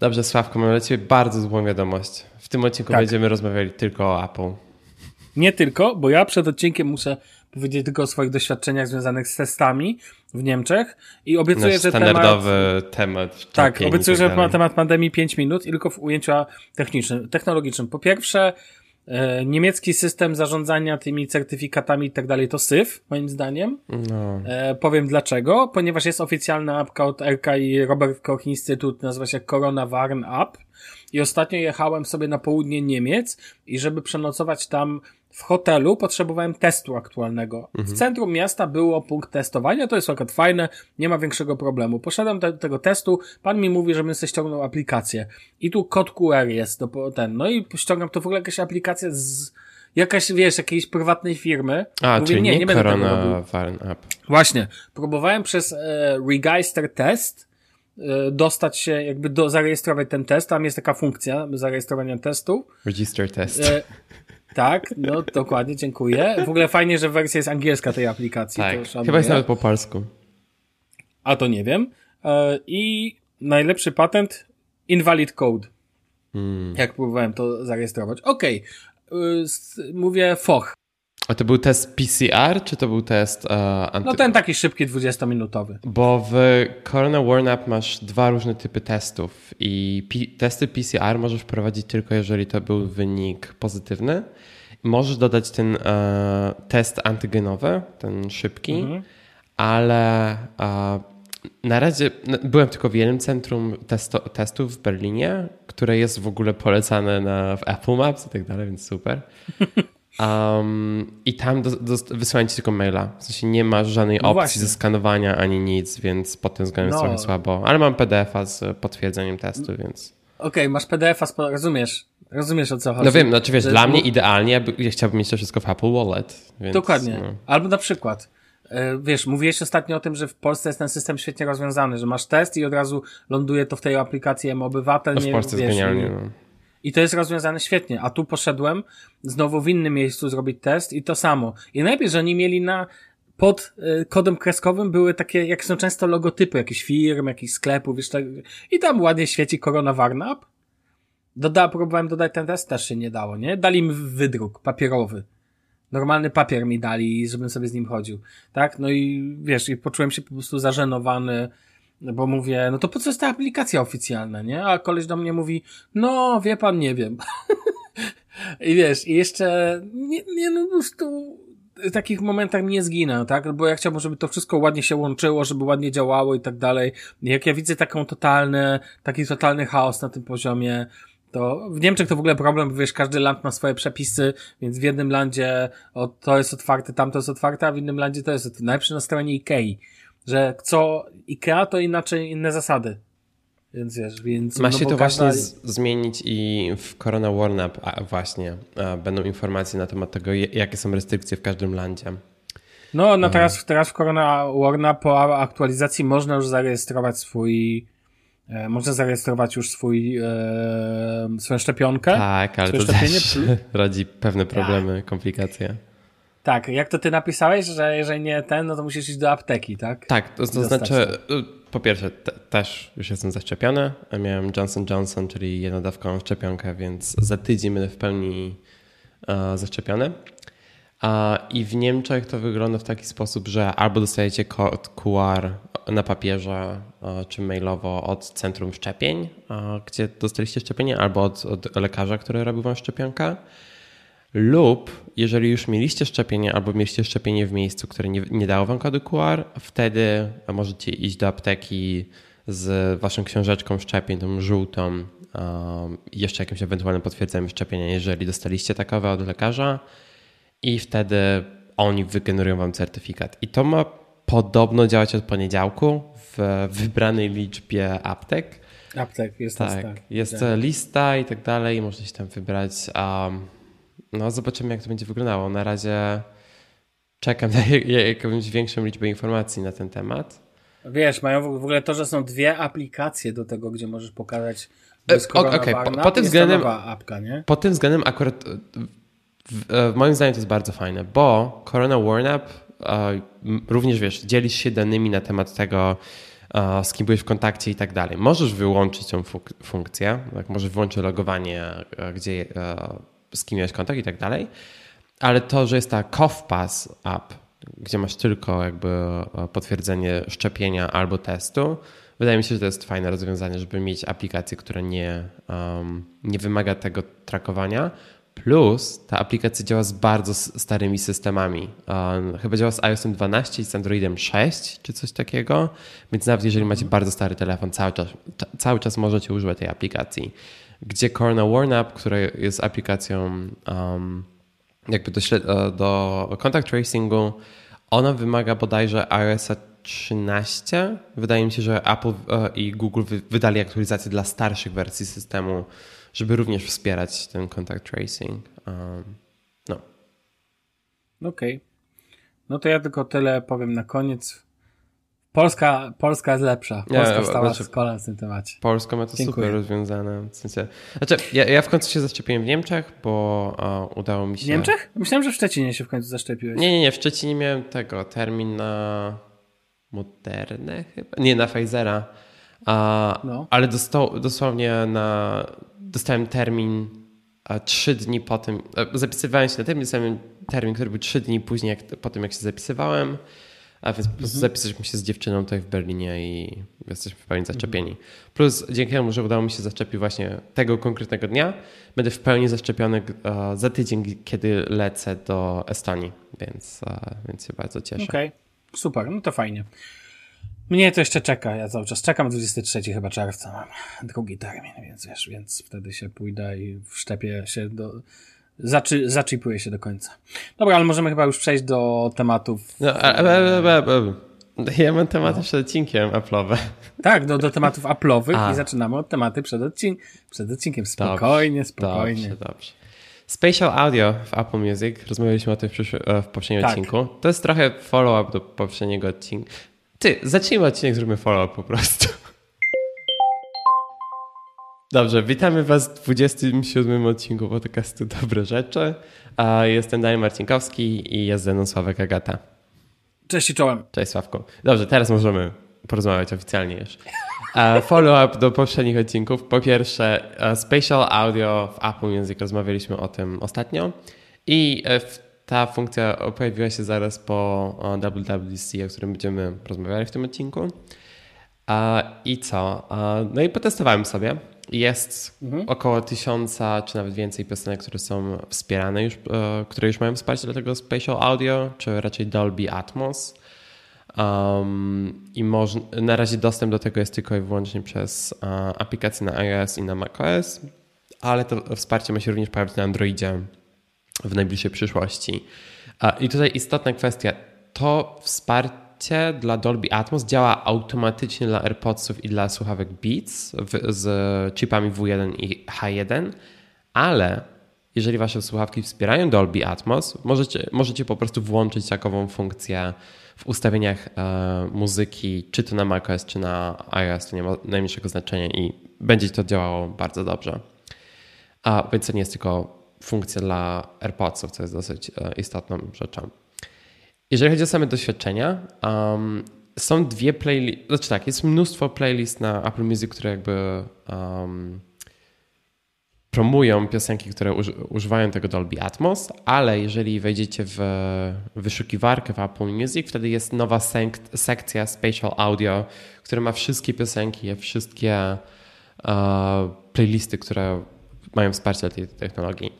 Dobrze, Sławko, mam dla Ciebie bardzo złą wiadomość. W tym odcinku tak. będziemy rozmawiali tylko o Apple. Nie tylko, bo ja przed odcinkiem muszę powiedzieć tylko o swoich doświadczeniach związanych z testami w Niemczech i obiecuję, Nasz że standardowy temat. temat tak, obiecuję, tak że na temat pandemii 5 minut i tylko w ujęciu technicznym, technologicznym. Po pierwsze, niemiecki system zarządzania tymi certyfikatami i tak dalej to SYF, moim zdaniem. No. E, powiem dlaczego. Ponieważ jest oficjalna apka od RK i Robert Koch Instytut, nazywa się Corona Warn App. I ostatnio jechałem sobie na południe Niemiec i żeby przenocować tam w hotelu potrzebowałem testu aktualnego. Mhm. W centrum miasta było punkt testowania, to jest akurat fajne, nie ma większego problemu. Poszedłem do tego testu, pan mi mówi, żebym sobie ściągnął aplikację. I tu kod QR jest, do, ten, no i ściągam to w ogóle jakaś aplikacja z jakaś, wiesz, jakiejś prywatnej firmy. A, Mówię, czyli nie, nie, nie będę Corona Farm App. Właśnie. Próbowałem przez e, Regeister Test e, dostać się, jakby do, zarejestrować ten test. Tam jest taka funkcja zarejestrowania testu. Register test. E, tak, no dokładnie, dziękuję. W ogóle fajnie, że wersja jest angielska tej aplikacji. Tak, chyba jest nawet po polsku. A to nie wiem. E, I najlepszy patent Invalid Code. Hmm. Jak próbowałem to zarejestrować. Okej, okay. mówię FOCH. A to był test PCR, czy to był test uh, anty... No ten taki szybki, 20-minutowy. Bo w Corona Warn App masz dwa różne typy testów i testy PCR możesz prowadzić tylko jeżeli to był wynik pozytywny. Możesz dodać ten uh, test antygenowy, ten szybki, mhm. ale uh, na razie byłem tylko w jednym centrum testo, testów w Berlinie, które jest w ogóle polecane na, w Apple Maps i tak dalej, więc super. Um, I tam do, do, ci tylko maila. W sensie nie masz żadnej no opcji ze skanowania ani nic, więc pod tym względem no. jest trochę słabo. Ale mam PDF-a z potwierdzeniem testu, więc. Okej, okay, masz PDF-a, z, rozumiesz. Rozumiesz o co chodzi. No wiem, znaczy wiesz, dla mnie idealnie, ja, ja chciałbym mieć to wszystko w Apple Wallet. Więc, Dokładnie. No. Albo na przykład, e, wiesz, mówiłeś ostatnio o tym, że w Polsce jest ten system świetnie rozwiązany, że masz test i od razu ląduje to w tej aplikacji M-Obywatel. No w Polsce jest genialnie. No. I to jest rozwiązane świetnie. A tu poszedłem znowu w innym miejscu zrobić test i to samo. I najpierw, że oni mieli na pod y, kodem kreskowym były takie, jak są często logotypy jakichś firm, jakichś sklepów, wiesz, tak, i tam ładnie świeci Corona Warnap. Doda, próbowałem dodać ten test, też się nie dało, nie? Dali mi wydruk papierowy. Normalny papier mi dali, żebym sobie z nim chodził. Tak? No i wiesz, i poczułem się po prostu zażenowany, bo mówię, no to po co jest ta aplikacja oficjalna, nie? A koleś do mnie mówi, no wie pan, nie wiem. I wiesz, i jeszcze, nie, nie no po prostu w takich momentach nie zginę, tak? Bo ja chciałbym, żeby to wszystko ładnie się łączyło, żeby ładnie działało i tak dalej. Jak ja widzę taką totalny, taki totalny chaos na tym poziomie, to w Niemczech to w ogóle problem, bo wiesz, każdy land ma swoje przepisy, więc w jednym landzie o, to jest otwarte, tamto jest otwarte, a w innym landzie to jest najlepsze na stronie Ikei że co IKEA to inaczej inne zasady. Więc wiesz, więc. Ma no się to każda... właśnie zmienić i w Corona Warn właśnie a, będą informacje na temat tego, jakie są restrykcje w każdym landzie. No, no teraz, teraz w Corona Warn po aktualizacji można już zarejestrować swój. E, można zarejestrować już swój, e, swoją szczepionkę. Tak, ale to też rodzi pewne problemy, tak. komplikacje. Tak, jak to ty napisałeś, że jeżeli nie ten, no to musisz iść do apteki, tak? Tak, to, to znaczy, y, po pierwsze, te, też już jestem zaszczepiony. Miałem Johnson Johnson, czyli jednodawkową szczepionkę, więc za tydzień będę w pełni uh, zaszczepiony. Uh, I w Niemczech to wygląda w taki sposób, że albo dostajecie kod QR na papierze uh, czy mailowo od centrum szczepień, gdzie dostaliście szczepienie, albo od, od lekarza, który robił wam szczepionkę. Lub jeżeli już mieliście szczepienie albo mieliście szczepienie w miejscu, które nie, nie dało wam kodu QR, wtedy możecie iść do apteki z waszą książeczką szczepień, tą żółtą, um, jeszcze jakimś ewentualnym potwierdzeniem szczepienia, jeżeli dostaliście takowe od lekarza i wtedy oni wygenerują wam certyfikat. I to ma podobno działać od poniedziałku w wybranej liczbie aptek. Aptek, jest tak. Lista. Jest tak. lista i tak dalej, można się tam wybrać. Um, no, zobaczymy, jak to będzie wyglądało. Na razie czekam na jakąś większą liczbę informacji na ten temat. Wiesz, mają w ogóle to, że są dwie aplikacje do tego, gdzie możesz pokazać Okej, okay, po, po tym względem apka, nie? Po tym względem akurat w, w, moim zdaniem to jest bardzo fajne, bo Corona Warn App również wiesz, dzielisz się danymi na temat tego, z kim byłeś w kontakcie i tak dalej. Możesz wyłączyć tą fuk funkcję, tak, możesz wyłączyć logowanie, gdzie, z kim miałeś kontakt i tak dalej, ale to, że jest ta CoughPass app, gdzie masz tylko jakby potwierdzenie szczepienia albo testu, wydaje mi się, że to jest fajne rozwiązanie, żeby mieć aplikację, która nie, um, nie wymaga tego trakowania, Plus ta aplikacja działa z bardzo starymi systemami. chyba działa z iOS 12 i z Androidem 6 czy coś takiego, więc nawet jeżeli macie bardzo stary telefon, cały czas, cały czas możecie używać tej aplikacji. Gdzie Corona Warn która jest aplikacją um, jakby do, e, do contact tracingu, ona wymaga bodajże iOS 13. Wydaje mi się, że Apple e, i Google wydali aktualizację dla starszych wersji systemu żeby również wspierać ten contact tracing. Um, no. Okej. Okay. No to ja tylko tyle powiem na koniec. Polska, Polska jest lepsza. Polska Nie, stała znaczy, z kolan w tym temacie. Polska ma to Dziękuję. super rozwiązane. W sensie, znaczy, ja, ja w końcu się zaszczepiłem w Niemczech, bo udało mi się... W Niemczech? Myślałem, że w Szczecinie się w końcu zaszczepiłeś. Nie, nie, nie. W Szczecinie miałem tego, termin na Modernę chyba? Nie, na Pfizera. A, no. Ale dosłownie na dostałem termin trzy dni po tym, zapisywałem się na termin, dostałem termin, który był trzy dni później jak, po tym, jak się zapisywałem, a więc mhm. zapisaliśmy się z dziewczyną tutaj w Berlinie i jesteśmy w pełni mhm. zaczepieni. Plus dzięki temu, że udało mi się zaszczepić właśnie tego konkretnego dnia, będę w pełni zaszczepiony za tydzień, kiedy lecę do Estonii, więc, więc się bardzo cieszę. Okej, okay. super, no to fajnie. Mnie to jeszcze czeka, ja cały czas czekam, 23 chyba czerwca mam drugi termin, więc wiesz, więc wtedy się pójdę i wszczepię się do, zaczy, zaczipuję się do końca. Dobra, ale możemy chyba już przejść do tematów. No, a, a, ja mam tematy no. przed odcinkiem Apple'owe. Tak, do, do tematów Apple'owych i zaczynamy od tematy przed, odcink przed odcinkiem. Spokojnie, dobrze, spokojnie. Dobrze, dobrze. Spatial Audio w Apple Music, rozmawialiśmy o tym w, w poprzednim tak. odcinku. To jest trochę follow-up do poprzedniego odcinka. Ty, zacznijmy odcinek, zróbmy follow-up po prostu. Dobrze, witamy Was w 27 odcinku podcastu Dobre Rzeczy. Jestem Daniel Marcinkowski i jest ze mną Sławek Agata. Cześć i czołem. Cześć Sławku. Dobrze, teraz możemy porozmawiać oficjalnie już. Follow-up do poprzednich odcinków. Po pierwsze, Spatial Audio w Apple Music. Rozmawialiśmy o tym ostatnio. I e, ta funkcja pojawiła się zaraz po WWDC, o którym będziemy rozmawiali w tym odcinku. I co? No i potestowałem sobie. Jest mhm. około tysiąca, czy nawet więcej piosenek, które są wspierane już, e, które już mają wsparcie do tego Spatial Audio, czy raczej Dolby Atmos. Um, I moż, na razie dostęp do tego jest tylko i wyłącznie przez uh, aplikację na iOS i na macOS, ale to wsparcie ma się również pojawić na Androidzie w najbliższej przyszłości. I tutaj istotna kwestia. To wsparcie dla Dolby Atmos działa automatycznie dla AirPodsów i dla słuchawek Beats z chipami W1 i H1, ale jeżeli wasze słuchawki wspierają Dolby Atmos, możecie, możecie po prostu włączyć takową funkcję w ustawieniach e, muzyki, czy to na macOS, czy na iOS, to nie ma najmniejszego znaczenia i będzie to działało bardzo dobrze. A, więc to nie jest tylko funkcja dla AirPodsów, co jest dosyć e, istotną rzeczą. Jeżeli chodzi o same doświadczenia, um, są dwie playlisty, znaczy tak, jest mnóstwo playlist na Apple Music, które jakby um, promują piosenki, które używają tego Dolby Atmos, ale jeżeli wejdziecie w wyszukiwarkę w Apple Music, wtedy jest nowa sek sekcja Spatial Audio, która ma wszystkie piosenki, wszystkie uh, playlisty, które mają wsparcie dla tej technologii.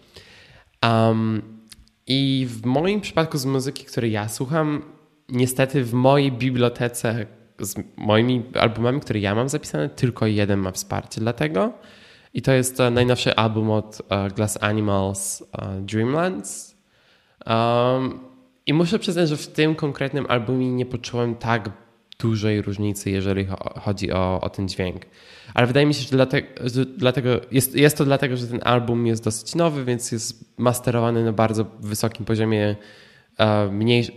Um, I w moim przypadku z muzyki, której ja słucham, niestety w mojej bibliotece z moimi albumami, które ja mam zapisane, tylko jeden ma wsparcie dla tego. I to jest e, najnowszy album od uh, Glass Animals uh, Dreamlands. Um, I muszę przyznać, że w tym konkretnym albumie nie poczułem tak dużej różnicy, jeżeli chodzi o, o ten dźwięk. Ale wydaje mi się, że dlatego, że dlatego jest, jest to dlatego, że ten album jest dosyć nowy, więc jest masterowany na bardzo wysokim poziomie e, mniej,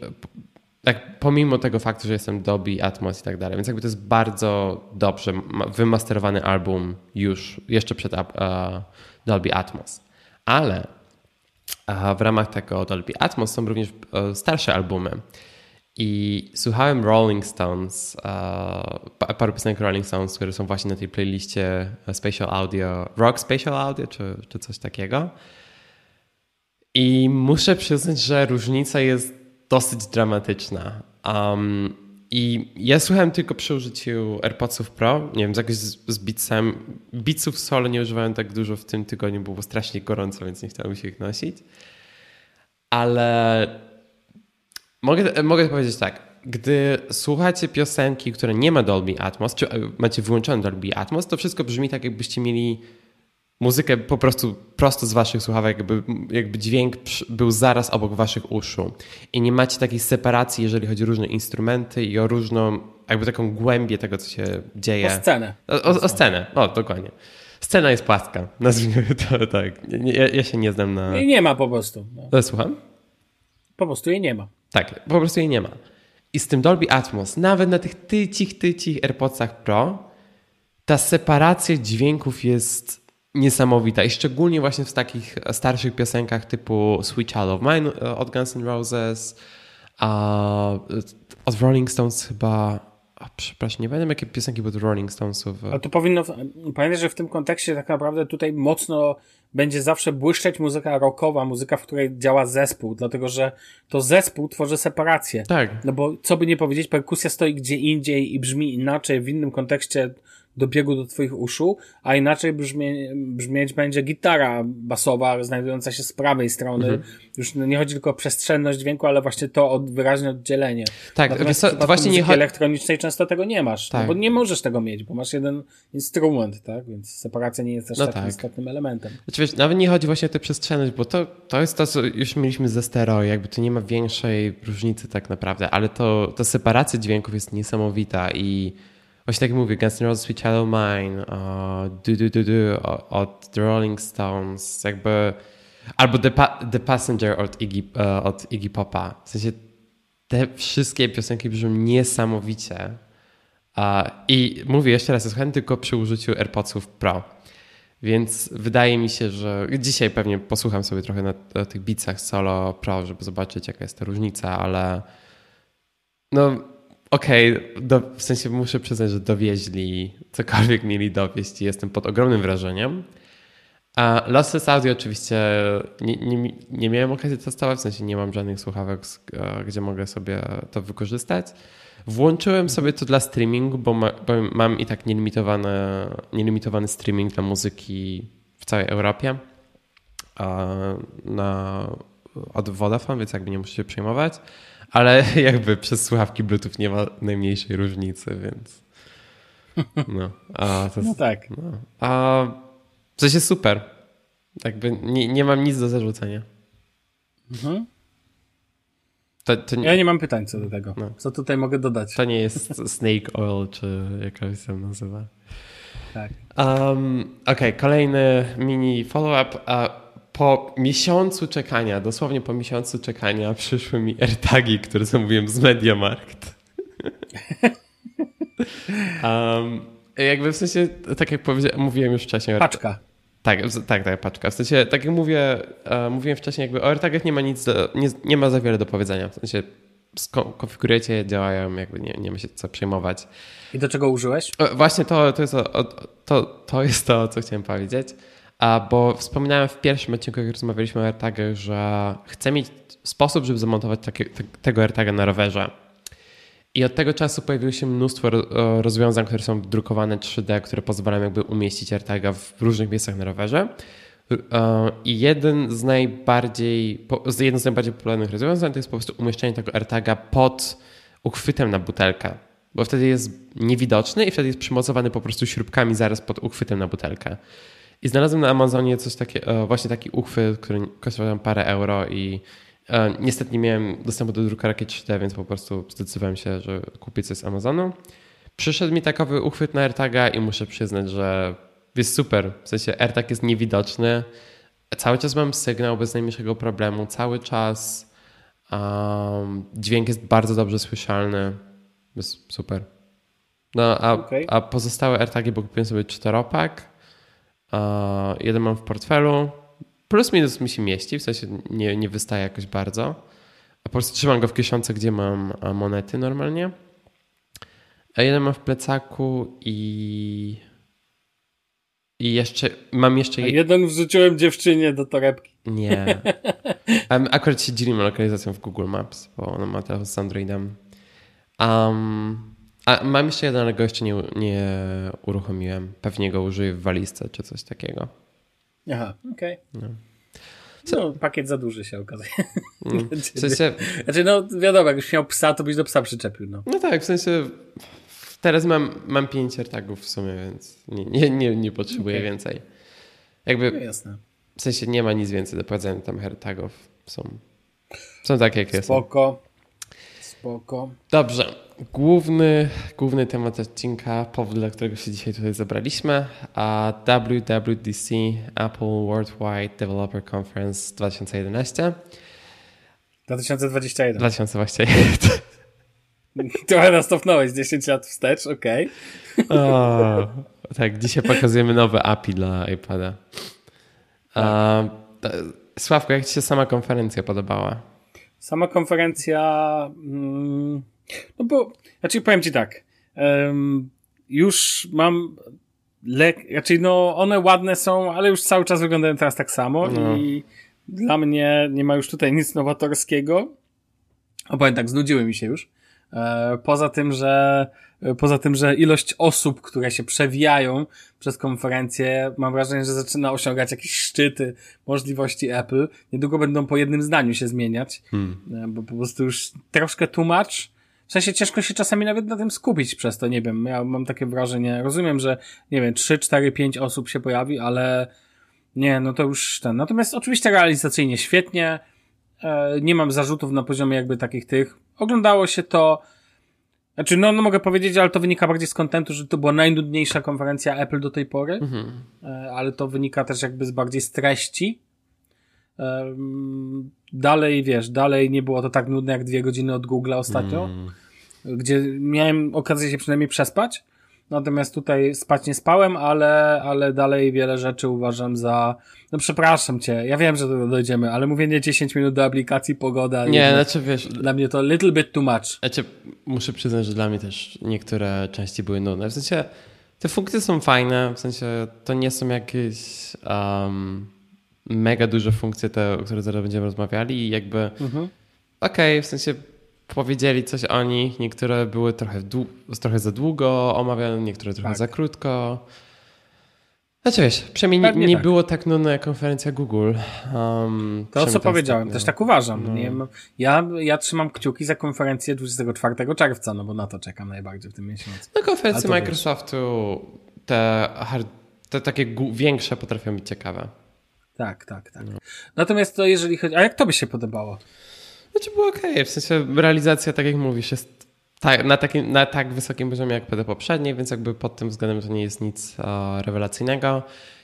tak, pomimo tego faktu, że jestem Dolby Atmos i tak dalej. Więc jakby to jest bardzo dobrze wymasterowany album już, jeszcze przed uh, Dolby Atmos. Ale uh, w ramach tego Dolby Atmos są również starsze albumy. I słuchałem Rolling Stones, uh, paru piosenek Rolling Stones, które są właśnie na tej playliście Spatial Audio, Rock Spatial Audio, czy, czy coś takiego. I muszę przyznać, że różnica jest dosyć dramatyczna. Um, I ja słuchałem tylko przy użyciu AirPodsów Pro, nie wiem, jakoś z, z Beatsem. Beatsów solo nie używałem tak dużo w tym tygodniu, było strasznie gorąco, więc nie chciałem się ich nosić. Ale mogę, mogę powiedzieć tak, gdy słuchacie piosenki, które nie ma Dolby Atmos, czy macie wyłączone Dolby Atmos, to wszystko brzmi tak, jakbyście mieli muzykę po prostu prosto z waszych słuchawek, jakby, jakby dźwięk był zaraz obok waszych uszu. I nie macie takiej separacji, jeżeli chodzi o różne instrumenty i o różną, jakby taką głębię tego, co się dzieje. O scenę. O, o, o scenę, o dokładnie. Scena jest płaska, nazwijmy to tak. Ja, ja, się nie znam na... I nie ma po prostu. No. E, słucham? Po prostu jej nie ma. Tak, po prostu jej nie ma. I z tym Dolby Atmos, nawet na tych tycich, tycich AirPodsach Pro, ta separacja dźwięków jest niesamowita i szczególnie właśnie w takich starszych piosenkach typu Sweet Child of Mine e, od Guns N' Roses, a od Rolling Stones chyba a, przepraszam, nie pamiętam jakie piosenki były Rolling Stonesów. Ale to powinno, pamiętaj, że w tym kontekście tak naprawdę tutaj mocno będzie zawsze błyszczeć muzyka rockowa, muzyka, w której działa zespół, dlatego że to zespół tworzy separację. Tak. No bo co by nie powiedzieć, perkusja stoi gdzie indziej i brzmi inaczej w innym kontekście dobiegu do twoich uszu, a inaczej brzmie, brzmieć będzie gitara basowa znajdująca się z prawej strony. Mhm. Już nie chodzi tylko o przestrzenność dźwięku, ale właśnie to od, wyraźne oddzielenie. Tak, Natomiast to właśnie nie chodzi... elektronicznej często tego nie masz, no tak. no bo nie możesz tego mieć, bo masz jeden instrument, tak? Więc separacja nie jest też no takim tak. istotnym elementem. Znaczy, wiesz, nawet nie chodzi właśnie o tę przestrzenność, bo to, to jest to, co już mieliśmy ze stereo, jakby to nie ma większej różnicy tak naprawdę, ale to, to separacja dźwięków jest niesamowita i Właśnie tak mówię, Guns N' Roses, Sweet of Mine, uh, Du Du Du Du od The Rolling Stones, jakby albo The, pa The Passenger od Iggy, uh, od Iggy Popa. W sensie te wszystkie piosenki brzmią niesamowicie. Uh, I mówię jeszcze raz, słuchałem tylko przy użyciu AirPodsów Pro. Więc wydaje mi się, że dzisiaj pewnie posłucham sobie trochę na, na tych beatsach solo pro, żeby zobaczyć jaka jest ta różnica, ale no okej, okay, w sensie muszę przyznać, że dowieźli cokolwiek mieli dowieść i jestem pod ogromnym wrażeniem. A Lossless Audio oczywiście nie, nie, nie miałem okazji testować, w sensie nie mam żadnych słuchawek, gdzie mogę sobie to wykorzystać. Włączyłem sobie to dla streamingu, bo, ma, bo mam i tak nielimitowany, nielimitowany streaming dla muzyki w całej Europie na, od Vodafone, więc jakby nie muszę się przejmować ale jakby przez słuchawki Bluetooth nie ma najmniejszej różnicy, więc. No, a to, no tak. No. A w sensie super. Jakby nie, nie mam nic do zarzucenia. Mhm. To, to nie... Ja nie mam pytań co do tego. No. Co tutaj mogę dodać? To nie jest Snake Oil, czy jakaś się nazywa. Tak. Um, Okej, okay, kolejny mini follow-up po miesiącu czekania, dosłownie po miesiącu czekania, przyszły mi AirTagi, które zamówiłem z Mediamarkt. um, jakby w sensie, tak jak mówiłem już wcześniej. Paczka. Tak, tak, tak, paczka. W sensie, tak jak mówię, uh, mówiłem wcześniej, jakby o AirTagach nie ma nic, do, nie, nie ma za wiele do powiedzenia. W sensie, konfigurujecie, działają, jakby nie, nie ma się co przejmować. I do czego użyłeś? O, właśnie to, to, jest, to, to jest to, co chciałem powiedzieć. A bo wspominałem w pierwszym odcinku, jak rozmawialiśmy o AirTagach, że chcę mieć sposób, żeby zamontować te, tego AirTaga na rowerze. I od tego czasu pojawiło się mnóstwo rozwiązań, które są drukowane 3D, które pozwalają jakby umieścić AirTaga w różnych miejscach na rowerze. I jeden z najbardziej, jedno z najbardziej popularnych rozwiązań to jest po prostu umieszczenie tego AirTaga pod uchwytem na butelkę. Bo wtedy jest niewidoczny i wtedy jest przymocowany po prostu śrubkami zaraz pod uchwytem na butelkę. I znalazłem na Amazonie coś takiego, właśnie taki uchwyt, który kosztował parę euro i e, niestety nie miałem dostępu do drukarki 3D, więc po prostu zdecydowałem się, że kupię coś z Amazonu. Przyszedł mi takowy uchwyt na AirTaga i muszę przyznać, że jest super. W sensie AirTag jest niewidoczny. Cały czas mam sygnał bez najmniejszego problemu. Cały czas um, dźwięk jest bardzo dobrze słyszalny. Jest super. No a, okay. a pozostałe AirTagi, bo kupiłem sobie czteropak Jeden mam w portfelu. Plus minus mi się mieści, w sensie nie, nie wystaje jakoś bardzo. po prostu trzymam go w kieszonce, gdzie mam monety normalnie. A jeden mam w plecaku i. I jeszcze. Mam jeszcze. A jeden wrzuciłem dziewczynie do torebki. Nie. Akurat się dzielimy lokalizacją w Google Maps, bo ona ma to z Androidem. Um, a mam jeszcze jeden, ale go jeszcze nie, nie uruchomiłem. Pewnie go użyję w walizce czy coś takiego. Aha, okej. Okay. No. No, pakiet za duży się okazuje. Mm. W sensie... Znaczy, no wiadomo, jak już miał psa, to byś do psa przyczepił. No, no tak, w sensie teraz mam, mam pięć AirTagów w sumie, więc nie, nie, nie, nie potrzebuję okay. więcej. Jakby, no jasne. W sensie nie ma nic więcej do powiedzenia, tam AirTagów są, są takie, jak jest. Spoko. Spoko. Dobrze. Główny, główny temat odcinka, powód, dla którego się dzisiaj tutaj zebraliśmy, a WWDC, Apple Worldwide Developer Conference 2011. 2021. 2021. Trochę nas cofnąłeś 10 lat wstecz, okej. Okay. tak, dzisiaj pokazujemy nowe API dla iPada. Tak. Sławko, jak Ci się sama konferencja podobała? Sama konferencja, mm, no bo, znaczy powiem Ci tak, um, już mam, le, raczej no one ładne są, ale już cały czas wyglądają teraz tak samo no. i dla mnie nie ma już tutaj nic nowatorskiego. O, powiem tak, znudziły mi się już. E, poza tym, że poza tym, że ilość osób, które się przewijają przez konferencję, mam wrażenie, że zaczyna osiągać jakieś szczyty możliwości Apple. Niedługo będą po jednym zdaniu się zmieniać, hmm. E, bo po prostu już troszkę tłumacz. W sensie ciężko się czasami nawet na tym skupić przez to, nie wiem, ja mam takie wrażenie, rozumiem, że nie wiem, 3, 4, 5 osób się pojawi, ale nie, no to już ten. Natomiast oczywiście realizacyjnie świetnie, e, nie mam zarzutów na poziomie jakby takich tych. Oglądało się to, znaczy, no, no mogę powiedzieć, ale to wynika bardziej z kontentu, że to była najnudniejsza konferencja Apple do tej pory, mhm. E, ale to wynika też jakby z bardziej z treści. Dalej, wiesz, dalej nie było to tak nudne jak dwie godziny od Google ostatnio, mm. gdzie miałem okazję się przynajmniej przespać. Natomiast tutaj spać nie spałem, ale, ale dalej wiele rzeczy uważam za. No przepraszam cię, ja wiem, że do tego dojdziemy, ale mówienie 10 minut do aplikacji pogoda. Nie, znaczy wiesz. Dla mnie to little bit too much. Znaczy, muszę przyznać, że dla mnie też niektóre części były nudne. W sensie, te funkcje są fajne, w sensie to nie są jakieś um, mega duże funkcje, te, o których zaraz będziemy rozmawiali i jakby. Mhm. Okej, okay, w sensie powiedzieli coś o nich. Niektóre były trochę, trochę za długo omawiane, niektóre trochę tak. za krótko. Znaczy wiesz, przynajmniej nie, nie tak. było tak nudne jak konferencja Google. Um, to, co powiedziałem, też tak uważam. No. Nie, ja, ja trzymam kciuki za konferencję 24 czerwca, no bo na to czekam najbardziej w tym miesiącu. No konferencje Microsoftu, te, te takie większe potrafią być ciekawe. Tak, tak, tak. No. Natomiast to jeżeli chodzi... A jak to by się podobało? Znaczy było okej, okay. w sensie realizacja, tak jak mówisz, jest tak, na, takim, na tak wysokim poziomie jak PD poprzedniej, więc jakby pod tym względem to nie jest nic uh, rewelacyjnego.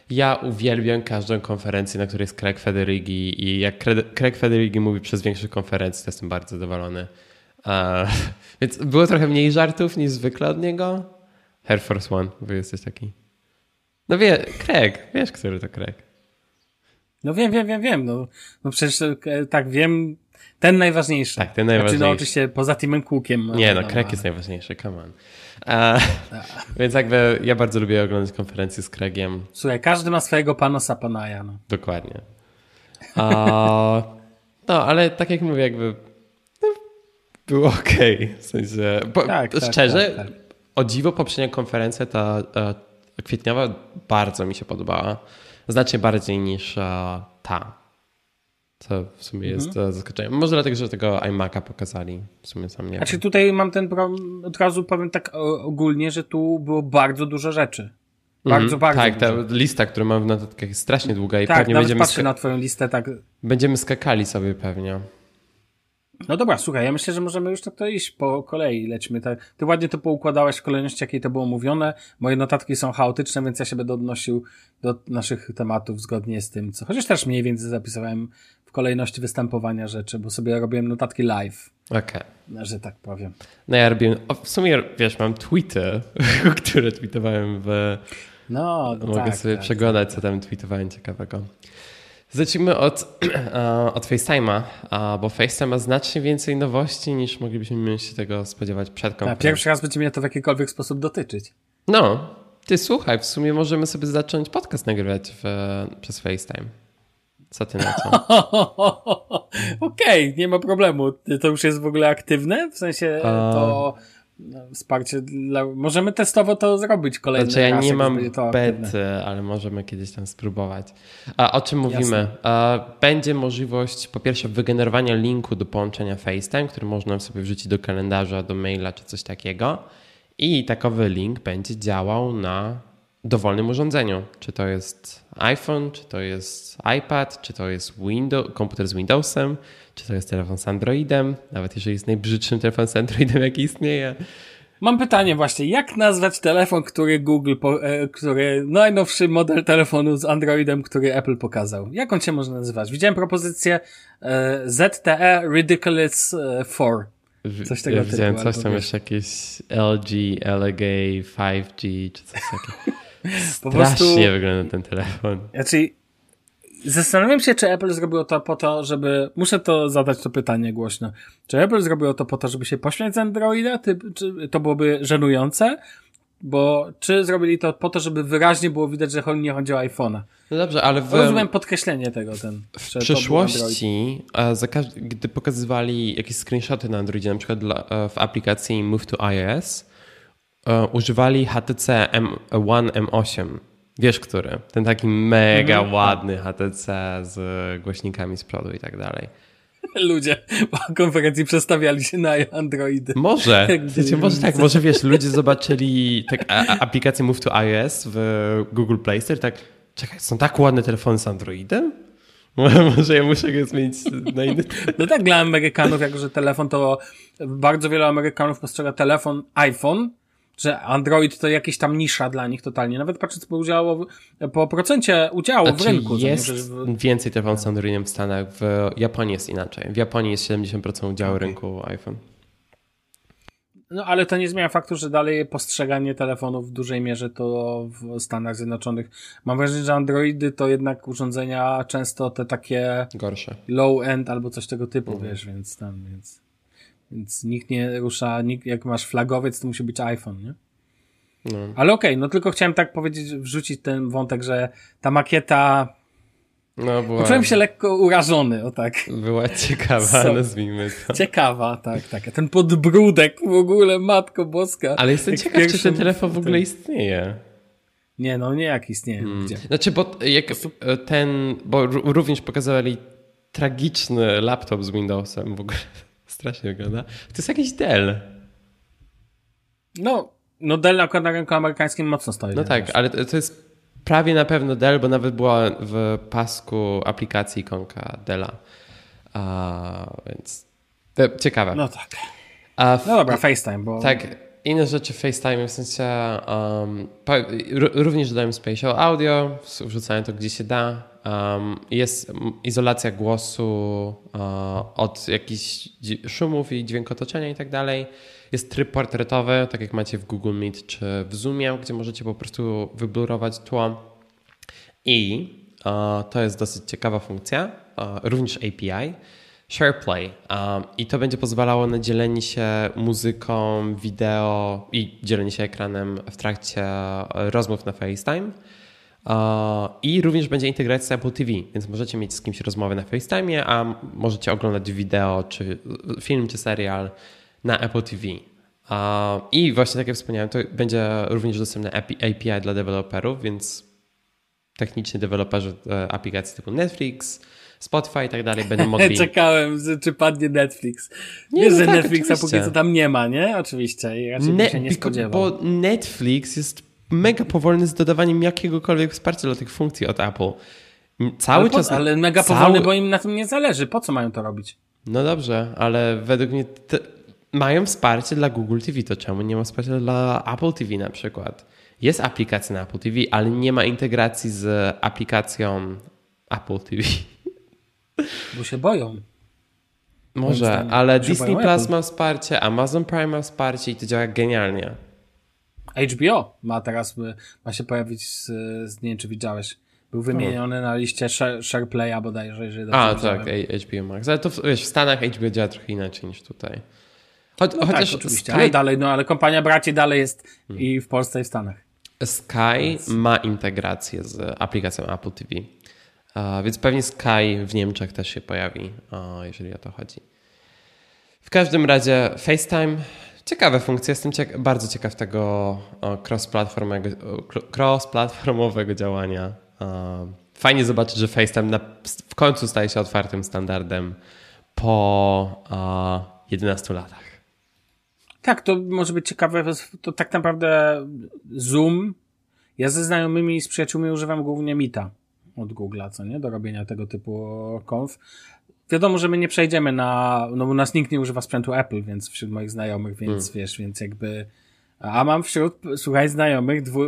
Ja uwielbiam każdą konferencję, na której jest Craig Federighi i jak Craig Federighi mówi przez większych konferencji, to jestem bardzo zadowolony. Uh, więc było trochę mniej żartów niż zwykle od niego. Air Force One, wy jesteś taki. No wie, Craig, wiesz, który to Craig. No wiem, wiem, wiem, wiem. No, no przecież e, tak wiem, ten najważniejszy. Tak, ten najważniejszy. Znaczy, no oczywiście poza Timem Cookiem. Nie, no, Craig jest najważniejszy, come on. Uh, więc jakby ja bardzo lubię oglądać konferencje z Craigiem. Słuchaj, każdy ma swojego panosa panaja. No. Dokładnie. Uh, no, ale tak jak mówię, jakby no, było ok. W sensie, po, tak, tak, szczerze, tak, tak. o dziwo poprzednia konferencja, ta uh, kwietniowa, bardzo mi się podobała. Znacznie bardziej niż e, ta. Co w sumie jest mhm. zaskoczeniem. Może dlatego, że tego iMac'a pokazali. W sumie sam nie Znaczy tutaj mam ten problem, od razu powiem tak ogólnie, że tu było bardzo dużo rzeczy. Bardzo, mhm. bardzo Tak, dużo. ta lista, którą mam w notatkach jest strasznie długa i tak, pewnie będziemy... patrzę na twoją listę tak... Będziemy skakali sobie pewnie. No dobra, słuchaj, ja myślę, że możemy już tak to iść po kolei, lećmy. Tak. Ty ładnie to poukładałeś w kolejności, jakiej to było mówione. Moje notatki są chaotyczne, więc ja się będę odnosił do naszych tematów zgodnie z tym, co... Chociaż też mniej więcej zapisałem w kolejności występowania rzeczy, bo sobie robiłem notatki live. Okej. Okay. Że tak powiem. No ja robiłem, w sumie wiesz, mam tweety, które tweetowałem w... No, no Mogę tak, sobie tak, przeglądać, tak. co tam tweetowałem ciekawego. Zacznijmy od, od FaceTime'a, bo FaceTime ma znacznie więcej nowości niż moglibyśmy się tego spodziewać przed konferencją. Pierwszy raz będzie mnie to w jakikolwiek sposób dotyczyć. No, ty słuchaj, w sumie możemy sobie zacząć podcast nagrywać w, przez FaceTime. Co ty na to? Okej, okay, nie ma problemu. To już jest w ogóle aktywne? W sensie to no, wsparcie dla... Możemy testowo to zrobić kolejny znaczy, ja raz, nie mam bety, ale możemy kiedyś tam spróbować. A o czym mówimy? A, będzie możliwość po pierwsze wygenerowania linku do połączenia FaceTime, który można sobie wrzucić do kalendarza, do maila czy coś takiego. I takowy link będzie działał na dowolnym urządzeniu. Czy to jest iPhone, czy to jest iPad, czy to jest Windows, komputer z Windowsem, czy to jest telefon z Androidem, nawet jeżeli jest najbrzydszym telefonem z Androidem, jaki istnieje. Mam pytanie właśnie, jak nazwać telefon, który Google, e, który, najnowszy model telefonu z Androidem, który Apple pokazał? Jak on się może nazywać? Widziałem propozycję e, ZTE Ridiculous 4. E, coś tego ja widziałem coś tam jeszcze jakieś LG, LG 5G, czy coś takiego. po Strasznie prostu, wygląda ten telefon. Znaczy, zastanawiam się, czy Apple zrobiło to po to, żeby. Muszę to zadać to pytanie głośno. Czy Apple zrobiło to po to, żeby się pośmiać z Androida? Ty, czy to byłoby żenujące? Bo czy zrobili to po to, żeby wyraźnie było widać, że nie chodzi o iPhone'a? No dobrze, ale w, rozumiem podkreślenie tego. Ten, w przyszłości, za gdy pokazywali jakieś screenshoty na Androidzie, na przykład dla, w aplikacji Move to iOS, używali HTC M1 M8. Wiesz, który? Ten taki mega mhm. ładny HTC z głośnikami z przodu i tak dalej. Ludzie po konferencji przestawiali się na Androidy. Może. Wiecie, może tak, może wiesz, ludzie zobaczyli tak, aplikację Move to iOS w Google Play Store tak, czekaj, są tak ładne telefony z Androidem? Może ja muszę go zmienić na inny. No tak, dla Amerykanów, jako że telefon to bardzo wielu Amerykanów postrzega telefon iPhone że Android to jakieś tam nisza dla nich totalnie. Nawet patrząc po udziału, po procencie udziału znaczy w rynku. Jest w... więcej telefonów z Androidem w Stanach, w Japonii jest inaczej. W Japonii jest 70% udziału okay. rynku iPhone. No ale to nie zmienia faktu, że dalej postrzeganie telefonów w dużej mierze to w Stanach Zjednoczonych. Mam wrażenie, że Androidy to jednak urządzenia często te takie gorsze. Low-end albo coś tego typu, mhm. wiesz, więc tam, więc więc nikt nie rusza, nikt, jak masz flagowiec, to musi być iPhone, nie? No. Ale okej, okay, no tylko chciałem tak powiedzieć, wrzucić ten wątek, że ta makieta no, była... Poczułem się lekko urażony, o tak. Była ciekawa, so, nazwijmy to. Ciekawa, tak, tak. Ten podbródek w ogóle, matko boska. Ale jestem ciekaw, pierwszym... czy ten telefon w ogóle istnieje. Nie, no nie jak istnieje. Hmm. Gdzie? Znaczy, bo jak ten, bo również pokazywali tragiczny laptop z Windowsem w ogóle. Strasznie wygląda. To jest jakiś Dell. No, no Dell akurat na rynku amerykańskim mocno stoi. No tak, ale to, to jest prawie na pewno Dell, bo nawet była w pasku aplikacji ikonka Della. A, więc to ciekawe. No tak. A w, no dobra, FaceTime, bo... Tak, inne rzeczy FaceTime, w sensie um, również dodają spatial audio, wrzucają to gdzie się da. Um, jest izolacja głosu uh, od jakichś szumów i dźwięk otoczenia i tak dalej. Jest tryb portretowy, tak jak macie w Google Meet czy w Zoomie, gdzie możecie po prostu wyblurować tło. I uh, to jest dosyć ciekawa funkcja, uh, również API. SharePlay. Um, I to będzie pozwalało na dzielenie się muzyką, wideo i dzielenie się ekranem w trakcie rozmów na FaceTime. I również będzie integracja Apple TV, więc możecie mieć z kimś rozmowę na FaceTime, a możecie oglądać wideo, czy film, czy serial na Apple TV. I właśnie tak jak wspomniałem, to będzie również dostępne API dla deweloperów, więc techniczni deweloperzy e, aplikacji typu Netflix, Spotify i tak dalej będą mogli... Czekałem, czy padnie Netflix. Nie, Wiesz, no że tak, Netflixa oczywiście. póki co tam nie ma, nie? Oczywiście. I raczej ne- się nie spodziewał. Bo Netflix jest mega powolny z dodawaniem jakiegokolwiek wsparcia dla tych funkcji od Apple. Cały ale po, czas. Ale mega cały... powolny, bo im na tym nie zależy. Po co mają to robić? No dobrze, ale według mnie te... mają wsparcie dla Google TV, to czemu nie ma wsparcia dla Apple TV na przykład? Jest aplikacja na Apple TV, ale nie ma integracji z aplikacją Apple TV. Bo się boją. Może, ale Disney Plus Apple. ma wsparcie, Amazon Prime ma wsparcie i to działa genialnie. HBO ma teraz, ma się pojawić z, z nie wiem czy widziałeś, Był wymieniony na liście Share, SharePlaya bodajże, jeżeli A, tak, HBO Max. Ale to w, wiesz, w Stanach HBO działa trochę inaczej niż tutaj. Cho No chociaż tak, oczywiście, Sky, ale dalej, no ale kompania braci dalej jest Hmm. i w Polsce i w Stanach. Sky ma integrację z aplikacją Apple TV. Więc pewnie Sky w Niemczech też się pojawi, jeżeli o to chodzi. W każdym razie FaceTime, ciekawe funkcje. Jestem cieka bardzo ciekaw tego cross-platformowego, cross-platformowego działania. Fajnie zobaczyć, że FaceTime w końcu staje się otwartym standardem po a, 11 latach. Tak, to może być ciekawe, to tak naprawdę Zoom, ja ze znajomymi i z przyjaciółmi używam głównie Meeta od Google'a, co nie, do robienia tego typu konf. Wiadomo, że my nie przejdziemy na, no bo nas nikt nie używa sprzętu Apple, więc wśród moich znajomych, więc wiesz, więc jakby, a mam wśród, słuchaj, znajomych, dwu,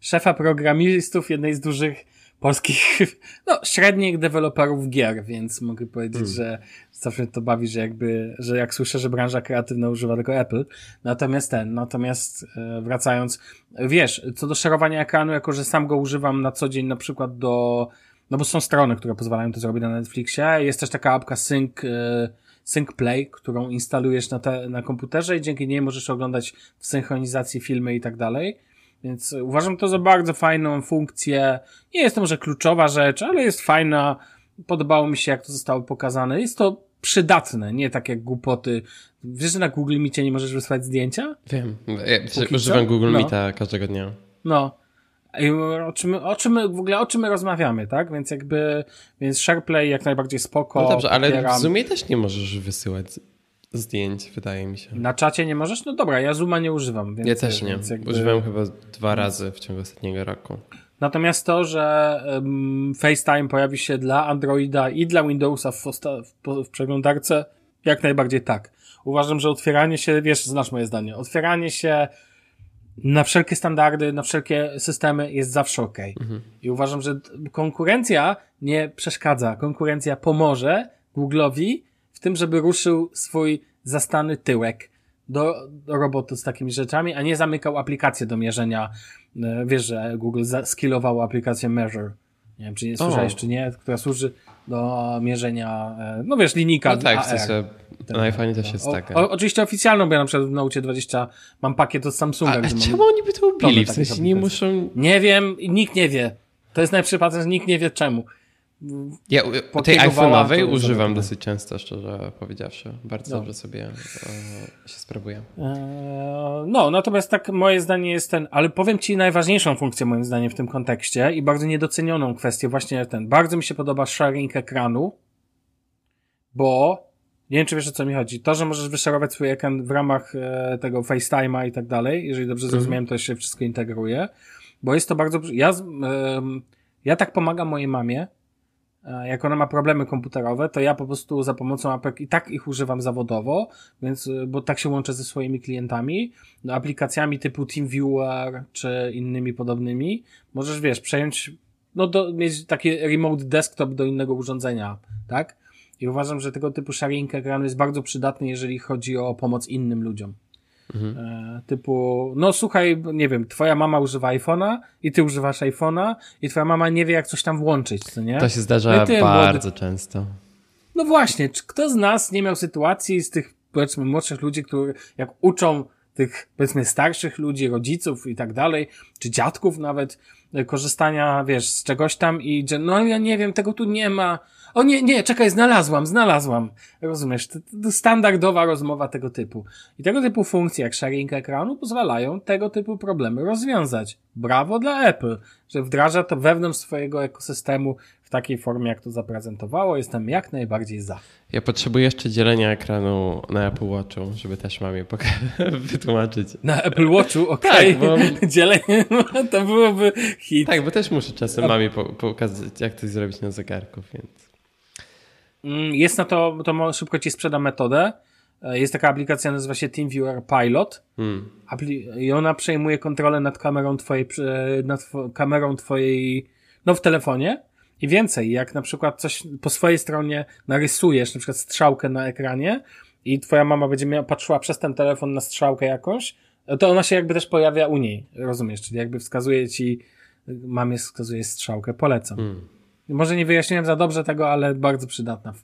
szefa programistów jednej z dużych polskich, no, średnich deweloperów gier, więc mogę powiedzieć, że zawsze mnie to bawi, że jakby, że jak słyszę, że branża kreatywna używa tego Apple. Natomiast ten, natomiast e, wracając, wiesz, co do szerowania ekranu, jako że sam go używam na co dzień na przykład do, no bo są strony, które pozwalają to zrobić na Netflixie. Jest też taka apka Sync, e, Sync Play, którą instalujesz na, te, na komputerze i dzięki niej możesz oglądać w synchronizacji filmy i tak dalej. Więc uważam to za bardzo fajną funkcję. Nie jest to może kluczowa rzecz, ale jest fajna. Podobało mi się, jak to zostało pokazane. Jest to przydatne, nie tak jak głupoty. Wiesz, że na Google Meetie nie możesz wysłać zdjęcia? Wiem, ja używam co? Google No. Meeta każdego dnia. No. I o czym, o czym my, w ogóle o czym my rozmawiamy, tak? Więc jakby, więc SharePlay jak najbardziej spoko. No dobrze, ale popieram. w Zoomie też nie możesz wysyłać zdjęć, wydaje mi się. Na czacie nie możesz? No dobra, ja Zooma nie używam. Więc, Ja też nie. Jakby... Używałem chyba dwa razy w ciągu ostatniego roku. Natomiast to, że um, FaceTime pojawi się dla Androida i dla Windowsa w, w, w przeglądarce, jak najbardziej tak. Uważam, że otwieranie się, wiesz, znasz moje zdanie, otwieranie się na wszelkie standardy, na wszelkie systemy jest zawsze ok. I uważam, że konkurencja nie przeszkadza. Konkurencja pomoże Google'owi tym, żeby ruszył swój zastany tyłek do, do roboty z takimi rzeczami, a nie zamykał aplikację do mierzenia. E, Wiesz, że Google skillowało aplikację Measure. Nie wiem, czy nie słyszałeś, czy nie, która służy do mierzenia, e, no wiesz, linijka No tak, AR. sensie na iPhone też jest O, taka. oczywiście oficjalną, bo ja na przykład w Note 20 mam pakiet od Samsunga, A, a czemu oni by to ubili? W sensie nie muszą... nie wiem, nikt nie wie. To jest najlepszy patent, że nikt nie wie czemu. Ja u- tej iPhone'owej używam zamykane. dosyć często, szczerze powiedziawszy. Bardzo No. dobrze sobie e, się sprawuję. Eee, No, natomiast tak moje zdanie jest ten, ale powiem Ci najważniejszą funkcję moim zdaniem w tym kontekście i bardzo niedocenioną kwestię właśnie ten. Bardzo mi się podoba sharing ekranu, bo nie wiem, czy wiesz o co mi chodzi. To, że możesz wyszerować swój ekran w ramach e, tego FaceTime'a i tak dalej, jeżeli dobrze zrozumiałem, to się wszystko integruje, bo jest to bardzo, ja, ja tak pomagam mojej mamie, e, jak ona ma problemy komputerowe, to ja po prostu za pomocą apek i tak ich używam zawodowo, więc, y, bo tak się łączę ze swoimi klientami, no, aplikacjami typu TeamViewer czy innymi podobnymi, możesz, wiesz, przejąć, no, do, mieć taki remote desktop do innego urządzenia, tak? I uważam, że tego typu sharing ekranu jest bardzo przydatny, jeżeli chodzi o pomoc innym ludziom. E, typu, no słuchaj, nie wiem, twoja mama używa iPhone'a i ty używasz iPhone'a i twoja mama nie wie, jak coś tam włączyć, co nie? To się No zdarza i ty, bardzo często. No właśnie, czy kto z nas nie miał sytuacji z tych, powiedzmy, młodszych ludzi, którzy jak uczą tych, powiedzmy, starszych ludzi, rodziców i tak dalej, czy dziadków nawet, korzystania, wiesz, z czegoś tam i no ja nie wiem, tego tu nie ma. O nie, nie, czekaj, znalazłam, znalazłam. Rozumiesz, to, to standardowa rozmowa tego typu. I tego typu funkcje jak sharing ekranu pozwalają tego typu problemy rozwiązać. Brawo dla Apple, że wdraża to wewnątrz swojego ekosystemu w takiej formie, jak to zaprezentowało. Jestem jak najbardziej za. Ja potrzebuję jeszcze dzielenia ekranu na Apple Watchu, żeby też mamie wytłumaczyć. Na Apple Watchu, okej. Tak, bo- Dzielenie, to byłoby hit. Tak, bo też muszę czasem mamie po- pokazać, jak to zrobić na zegarku, więc... Mm, Jest na to, to szybko ci sprzedam metodę. E, Jest taka aplikacja, nazywa się TeamViewer Pilot. Hmm. I ona przejmuje kontrolę nad kamerą twojej, nad kamerą twojej, no w telefonie. I więcej, jak na przykład coś po swojej stronie narysujesz, na przykład strzałkę na ekranie i twoja mama będzie miała, patrzyła przez ten telefon na strzałkę jakąś, to ona się jakby też pojawia u niej, rozumiesz? Czyli jakby wskazuje ci, mamie wskazuje strzałkę. Polecam. Hmm. Może nie wyjaśniłem za dobrze tego, ale bardzo przydatna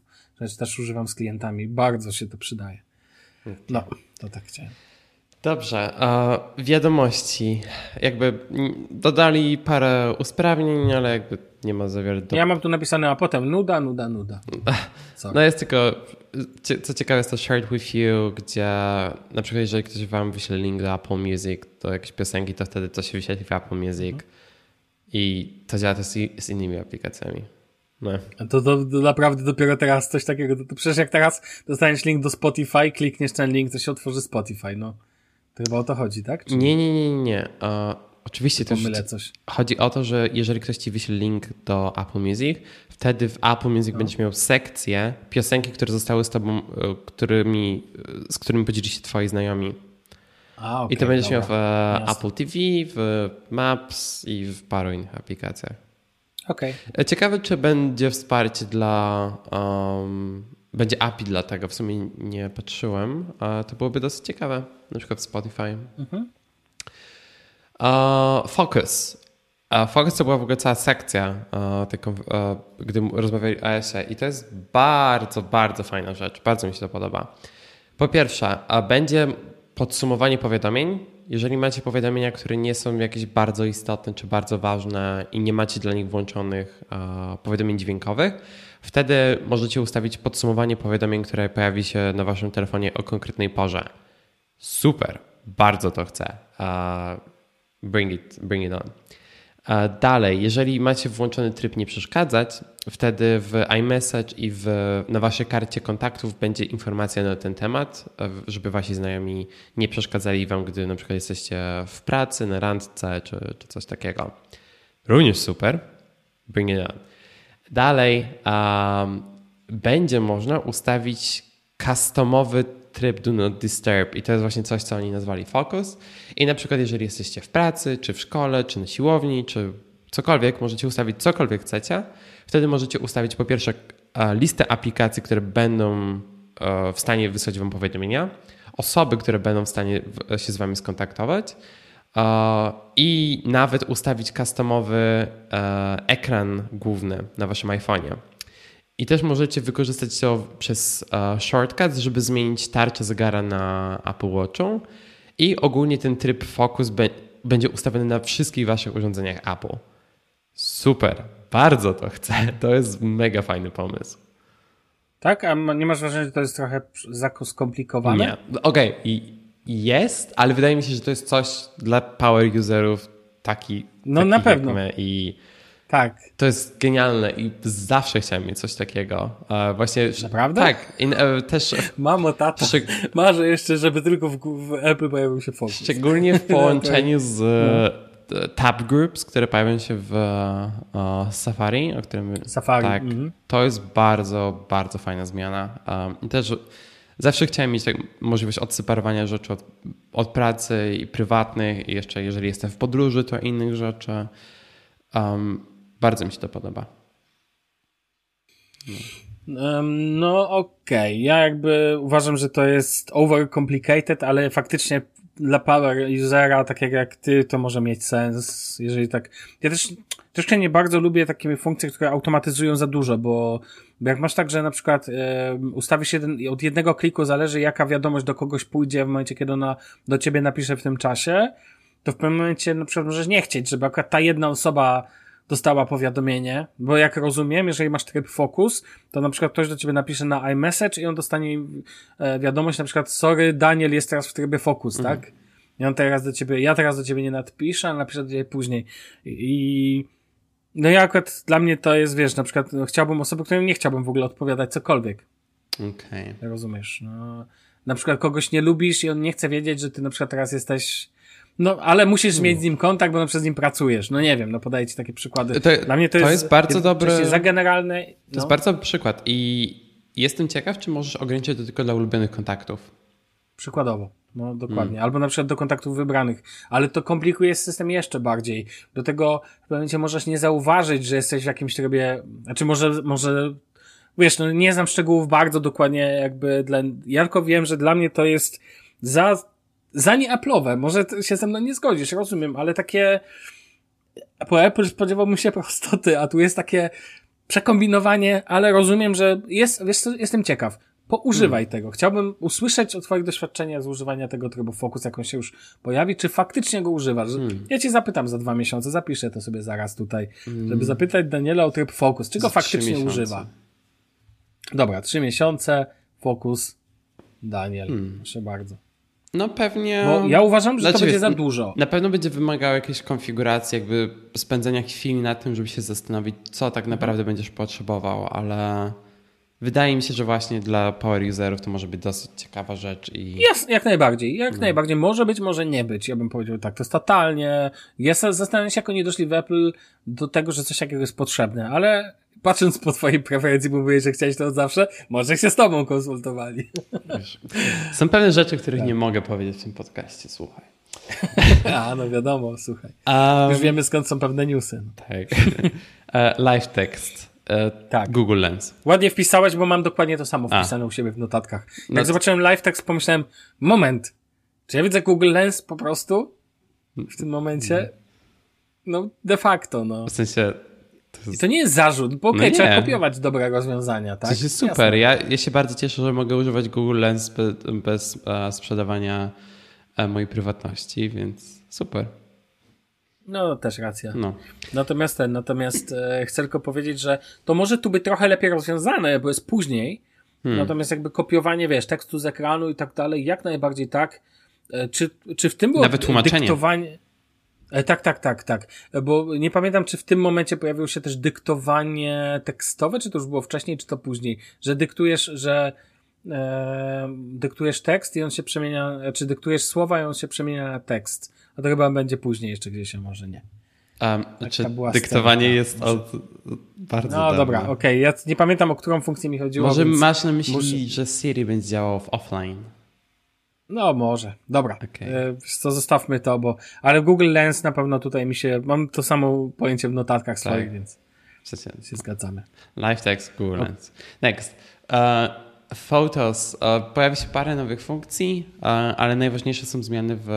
rzecz. Też używam z klientami. Bardzo się to przydaje. No, to tak chciałem. Dobrze, wiadomości. Jakby dodali parę usprawnień, ale jakby nie ma za wiele. Do... Ja mam tu napisane, a potem nuda, nuda, nuda. No jest tylko, co ciekawe jest to Shared With You, gdzie na przykład jeżeli ktoś wam wyśle link do Apple Music, do jakiejś piosenki, to wtedy to się wyświetli w Apple Music mhm. i to działa też z, z innymi aplikacjami. No. To, to, to, naprawdę dopiero teraz coś takiego, to, to przecież jak teraz dostaniesz link do Spotify, klikniesz ten link, to się otworzy Spotify, no. To chyba o to chodzi, tak? Czy... Nie, nie, nie, nie. Uh, oczywiście to coś. chodzi o to, że jeżeli ktoś ci wyśle link do Apple Music, wtedy w Apple Music no. będziesz miał sekcję piosenki, które zostały z tobą, e, którymi, z którymi podzieli się twoi znajomi. A, okay, I to będziesz dobra. miał w e, Apple TV, w Maps i w paru innych aplikacjach. Okay. E, ciekawe, czy będzie wsparcie dla um, będzie API dla tego, w sumie nie patrzyłem, a to byłoby dosyć ciekawe, na przykład w Spotify. Mhm. Uh, Focus. Uh, Focus to była w ogóle cała sekcja, uh, tylko, gdy rozmawiali o ASE i to jest bardzo, bardzo fajna rzecz. Bardzo mi się to podoba. Po pierwsze, będzie podsumowanie powiadomień. Jeżeli macie powiadomienia, które nie są jakieś bardzo istotne czy bardzo ważne i nie macie dla nich włączonych powiadomień dźwiękowych, Wtedy możecie ustawić podsumowanie powiadomień, które pojawi się na waszym telefonie o konkretnej porze. Super, bardzo to chcę. Uh, bring, it, bring it on. Dalej, jeżeli macie włączony tryb nie przeszkadzać, wtedy w iMessage i w, na waszej karcie kontaktów będzie informacja na ten temat, żeby wasi znajomi nie przeszkadzali wam, gdy na przykład jesteście w pracy, na randce czy, czy coś takiego. Również super. Bring it on. Dalej um, będzie można ustawić customowy tryb Do Not Disturb i to jest właśnie coś, co oni nazwali Focus. I na przykład jeżeli jesteście w pracy, czy w szkole, czy na siłowni, czy cokolwiek, możecie ustawić cokolwiek chcecie. Wtedy możecie ustawić po pierwsze listę aplikacji, które będą e, w stanie wysłać wam powiadomienia, osoby, które będą w stanie się z wami skontaktować i nawet ustawić customowy e, ekran główny na waszym iPhone'ie. I też możecie wykorzystać to przez e, shortcuts, żeby zmienić tarczę zegara na Apple Watchu i ogólnie ten tryb Focus będzie ustawiony na wszystkich waszych urządzeniach Apple. Super, bardzo to chcę. To jest mega fajny pomysł. Tak? A nie masz wrażenia, że to jest trochę za skomplikowane? Nie. Okej, okay jest, ale wydaje mi się, że to jest coś dla power userów taki. No na pewno. I tak. To jest genialne i zawsze chciałem mieć coś takiego. Właśnie. Naprawdę? Tak. In, e, też. Mamo, tata. Szczeg... Marzę jeszcze, żeby tylko w, w Apple pojawił się Focus. Szczególnie w połączeniu z no. tab groups, które pojawiają się w uh, Safari, o którym. Safari. Tak. Mm -hmm. To jest bardzo, bardzo fajna zmiana. Um, I też Zawsze chciałem mieć tak, możliwość odseparowania rzeczy od, od, pracy i prywatnych, i jeszcze jeżeli jestem w podróży, to innych rzeczy. Um, bardzo mi się to podoba. No, no okej. Okay. Ja jakby uważam, że to jest overcomplicated, ale faktycznie dla power usera, tak jak, jak ty, to może mieć sens, jeżeli tak. Ja też troszkę nie bardzo lubię takie funkcje, które automatyzują za dużo, bo jak masz tak, że na przykład e, ustawisz jeden, od jednego kliku zależy jaka wiadomość do kogoś pójdzie w momencie, kiedy ona do ciebie napisze w tym czasie, to w pewnym momencie na przykład możesz nie chcieć, żeby akurat ta jedna osoba dostała powiadomienie, bo jak rozumiem, jeżeli masz tryb focus, to na przykład ktoś do ciebie napisze na iMessage i on dostanie e, wiadomość na przykład, sorry, Daniel jest teraz w trybie focus, mhm. tak? I on teraz do ciebie, ja teraz do ciebie nie napiszę, ale napiszę do ciebie później. I no ja akurat dla mnie to jest, wiesz, na przykład no, chciałbym osoby, którym nie chciałbym w ogóle odpowiadać cokolwiek. Okej. Okay. Rozumiesz, no. Na przykład kogoś nie lubisz i on nie chce wiedzieć, że ty na przykład teraz jesteś no, ale musisz mieć z nim kontakt, bo na przykład z nim pracujesz. No nie wiem, no podaję ci takie przykłady. To, Dla mnie to, to jest, jest bardzo dobry. Za generalne. No. To jest no. bardzo dobry przykład i jestem ciekaw, czy możesz ograniczyć to tylko dla ulubionych kontaktów. Przykładowo. No dokładnie. Hmm. Albo na przykład do kontaktów wybranych. Ale to komplikuje system jeszcze bardziej. Do tego w pewnym momencie możesz nie zauważyć, że jesteś w jakimś trybie, znaczy może, może, wiesz, no nie znam szczegółów bardzo dokładnie jakby dla, ja tylko wiem, że dla mnie to jest za, za nieaplowe. Może się ze mną nie zgodzisz, rozumiem, ale takie, po Apple spodziewałbym się prostoty, a tu jest takie przekombinowanie, ale rozumiem, że jest, wiesz co, jestem ciekaw. Poużywaj hmm. tego. Chciałbym usłyszeć o twoich doświadczeniach z używania tego trybu Focus, jak on się już pojawi, czy faktycznie go używasz. Hmm. Ja cię zapytam za dwa miesiące, zapiszę to sobie zaraz tutaj, hmm. żeby zapytać Daniela o tryb Focus, czy go faktycznie używa. Dobra, trzy miesiące, Focus, Daniel, hmm. proszę bardzo. No pewnie. Bo ja uważam, że znaczy, to będzie za dużo. Na pewno będzie wymagało jakiejś konfiguracji, jakby spędzenia chwili na tym, żeby się zastanowić, co tak naprawdę będziesz potrzebował, ale wydaje mi się, że właśnie dla power userów to może być dosyć ciekawa rzecz. I... Jest, jak najbardziej. Jak no. najbardziej. Może być, może nie być. Ja bym powiedział tak. To jest totalnie. Ja zastanawiam się, jak oni doszli w Apple do tego, że coś takiego jest potrzebne, ale patrząc po twojej preferencji, mówiłeś, że chciałeś to od zawsze, może się z tobą konsultowali. Wiesz, są pewne rzeczy, których tak. nie mogę powiedzieć w tym podcaście, słuchaj. A, no wiadomo, słuchaj. Um, Już wiemy skąd są pewne newsy. Tak. E, live text. E, tak. Google Lens. Ładnie wpisałeś, bo mam dokładnie to samo wpisane A. u siebie w notatkach. Jak no zobaczyłem live text, pomyślałem, moment, czy ja widzę Google Lens po prostu w tym momencie? No, de facto, no. W sensie, to, jest... to nie jest zarzut, bo okej, okay, no trzeba kopiować dobre rozwiązania, tak? To jest super. Ja, ja się bardzo cieszę, że mogę używać Google Lens bez, bez sprzedawania e, mojej prywatności, więc super. No, też racja. No. Natomiast ten, natomiast e, chcę tylko powiedzieć, że to może tu być trochę lepiej rozwiązane, bo jest później. Hmm. Natomiast jakby kopiowanie, wiesz, tekstu z ekranu i tak dalej, jak najbardziej tak. E, czy, czy w tym było Nawet tłumaczenie. dyktowanie? E, tak, tak, tak, tak. Bo nie pamiętam, czy w tym momencie pojawiło się też dyktowanie tekstowe, czy to już było wcześniej, czy to później, że dyktujesz, że e, dyktujesz tekst i on się przemienia, czy dyktujesz słowa i on się przemienia na tekst. A to chyba będzie później jeszcze gdzieś, a może nie. Um, czy dyktowanie scena, jest od bardzo No dobra, okej. Okay. Ja nie pamiętam, o którą funkcję mi chodziło. Może masz na myśli, że Siri będzie działał w offline. No może. Dobra. Okay. E, co, zostawmy to, bo... Ale Google Lens na pewno tutaj mi się... Mam to samo pojęcie w notatkach tak. swoich, więc Przecież. się zgadzamy. Live text Google. Lens. Next. Uh, Photos. Uh, pojawi się parę nowych funkcji, uh, ale najważniejsze są zmiany w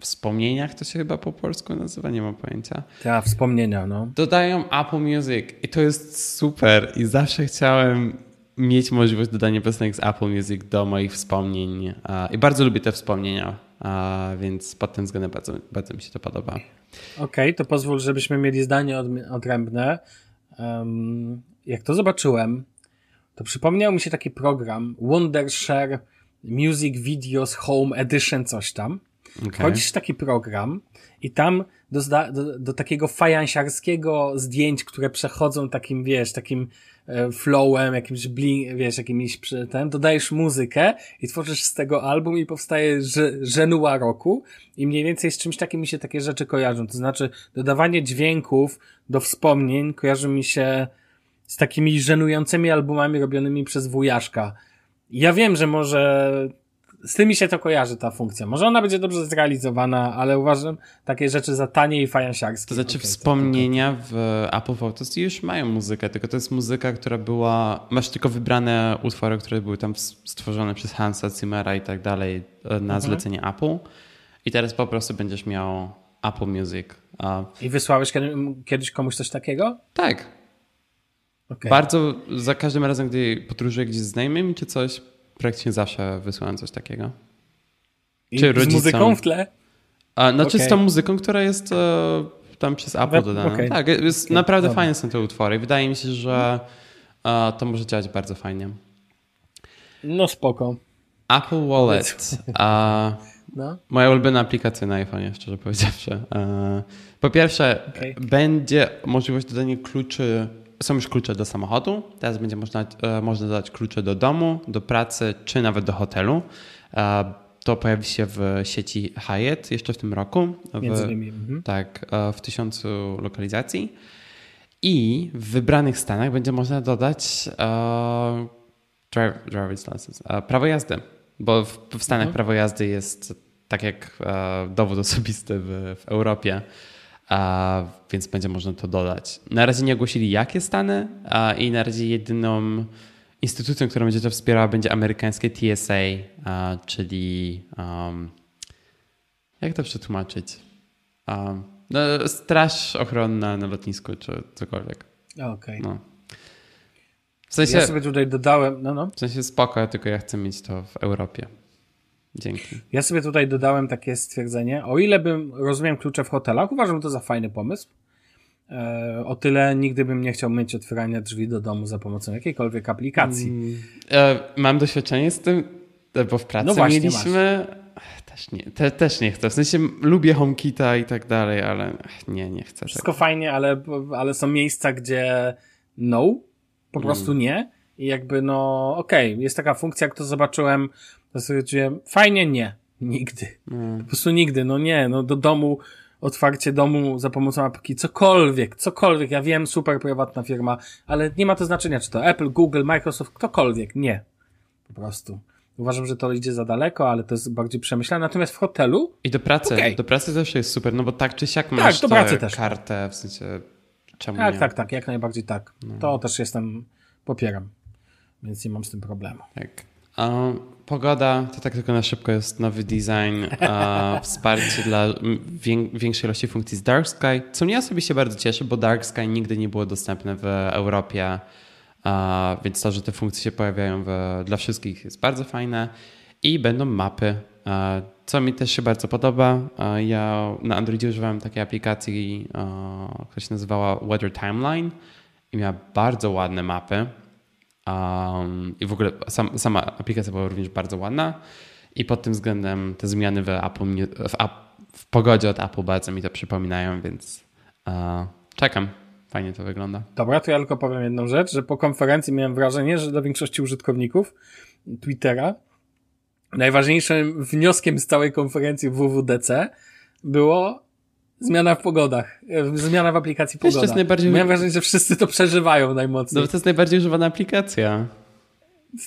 wspomnieniach, to się chyba po polsku nazywa, nie mam pojęcia. Tak, wspomnienia, no. Dodają Apple Music i to jest super i zawsze chciałem mieć możliwość dodania piosenek z Apple Music do moich wspomnień i bardzo lubię te wspomnienia, więc pod tym względem bardzo, bardzo mi się to podoba. Okej, okay, to pozwól, żebyśmy mieli zdanie odrębne. Um, jak to zobaczyłem, to przypomniał mi się taki program Wondershare Music Videos Home Edition coś tam. Okay. Wchodzisz w taki program i tam do, do, do takiego fajansiarskiego zdjęć, które przechodzą takim, wiesz, takim e, flowem, jakimś bling, wiesz, jakimś ten, dodajesz muzykę i tworzysz z tego album i powstaje żenuła roku i mniej więcej z czymś takim mi się takie rzeczy kojarzą. To znaczy dodawanie dźwięków do wspomnień kojarzy mi się z takimi żenującymi albumami robionymi przez wujaszka. Ja wiem, że może z tymi się to kojarzy ta funkcja. Może ona będzie dobrze zrealizowana, ale uważam takie rzeczy za tanie i fajansiarskie. To znaczy okay, wspomnienia w Apple Photos już mają muzykę, tylko to jest muzyka, która była, masz tylko wybrane utwory, które były tam stworzone przez Hansa Zimmera i tak dalej e, na mhm. zlecenie Apple i teraz po prostu będziesz miał Apple Music. I wysłałeś kiedyś komuś coś takiego? Tak. Okay. Bardzo za każdym razem, gdy podróżuję gdzieś z znajomymi czy coś, praktycznie zawsze wysyłam coś takiego. I Czy z muzyką w tle? A, znaczy okay. z tą muzyką, która jest e, tam przez Apple dodana. Okay. Tak, jest, okay. naprawdę Dobra. fajne są te utwory. Wydaje mi się, że e, to może działać bardzo fajnie. No spoko. Apple Wallet. A, no. Moja ulubiona aplikacja na iPhone, szczerze powiedziawszy. E, po pierwsze, będzie możliwość dodania kluczy są już klucze do samochodu, teraz będzie można, e, można dodać klucze do domu, do pracy czy nawet do hotelu. E, to pojawi się w sieci Hyatt jeszcze w tym roku. W, Między innymi. Mhm. Tak, e, w tysiącu lokalizacji. I w wybranych stanach będzie można dodać uh, driver's license, prawo jazdy, bo w, w Stanach mhm. prawo jazdy jest tak jak dowód osobisty w, w Europie a, więc będzie można to dodać. Na razie nie ogłosili, jakie stany a, i na razie jedyną instytucją, która będzie to wspierała, będzie amerykańskie TSA, a, czyli um, jak to przetłumaczyć? No, straż ochronna na lotnisku, czy cokolwiek. Okej. Okay. No. W sensie, ja sobie tutaj dodałem, no no. W sensie spoko, tylko ja chcę mieć to w Europie. Dzięki. Ja sobie tutaj dodałem takie stwierdzenie. O ile bym rozumiem klucze w hotelach, uważam to za fajny pomysł. E, o tyle nigdy bym nie chciał mieć otwierania drzwi do domu za pomocą jakiejkolwiek aplikacji. Mm, e, mam doświadczenie z tym, e, bo w pracy no właśnie, mieliśmy. Masz. Też nie, te, też nie chcę. W sensie lubię HomeKita i tak dalej, ale nie, nie chcę. Wszystko tego. fajnie, ale, ale są miejsca, gdzie no, po prostu mm. nie. I jakby no, okej, okay, jest taka funkcja, jak to zobaczyłem, to sobie fajnie, nie. Nigdy. Mm. Po prostu nigdy, no nie, no do domu otwarcie domu za pomocą apki, cokolwiek, cokolwiek. Ja wiem, super prywatna firma, ale nie ma to znaczenia, czy to Apple, Google, Microsoft, ktokolwiek. Nie. Po prostu. Uważam, że to idzie za daleko, ale to jest bardziej przemyślane. Natomiast w hotelu. I do pracy. Okay. Do pracy też jest super, no bo tak czy siak tak, masz do pracy też. kartę, w sensie. Czemu tak, nie? tak, tak, jak najbardziej tak. No. To też jestem, popieram. Więc nie mam z tym problemu. Tak. Pogoda to tak tylko na szybko jest nowy design, wsparcie dla większej ilości funkcji z Dark Sky, co mnie osobiście bardzo cieszy, bo Dark Sky nigdy nie było dostępne w Europie, więc to, że te funkcje się pojawiają w, dla wszystkich jest bardzo fajne i będą mapy, co mi też się bardzo podoba. Ja na Androidzie używałem takiej aplikacji, która się nazywała Weather Timeline i miała bardzo ładne mapy. Um, I w ogóle sam, sama aplikacja była również bardzo ładna. I pod tym względem te zmiany w, Apple, w, w pogodzie od Apple bardzo mi to przypominają, więc uh, czekam. Fajnie to wygląda. Dobra, to ja tylko powiem jedną rzecz, że po konferencji miałem wrażenie, że dla większości użytkowników Twittera najważniejszym wnioskiem z całej konferencji WWDC było Zmiana w pogodach. E, zmiana w aplikacji pogoda. Jest najbardziej... Miałem wrażenie, że wszyscy to przeżywają najmocniej. No to jest najbardziej używana aplikacja.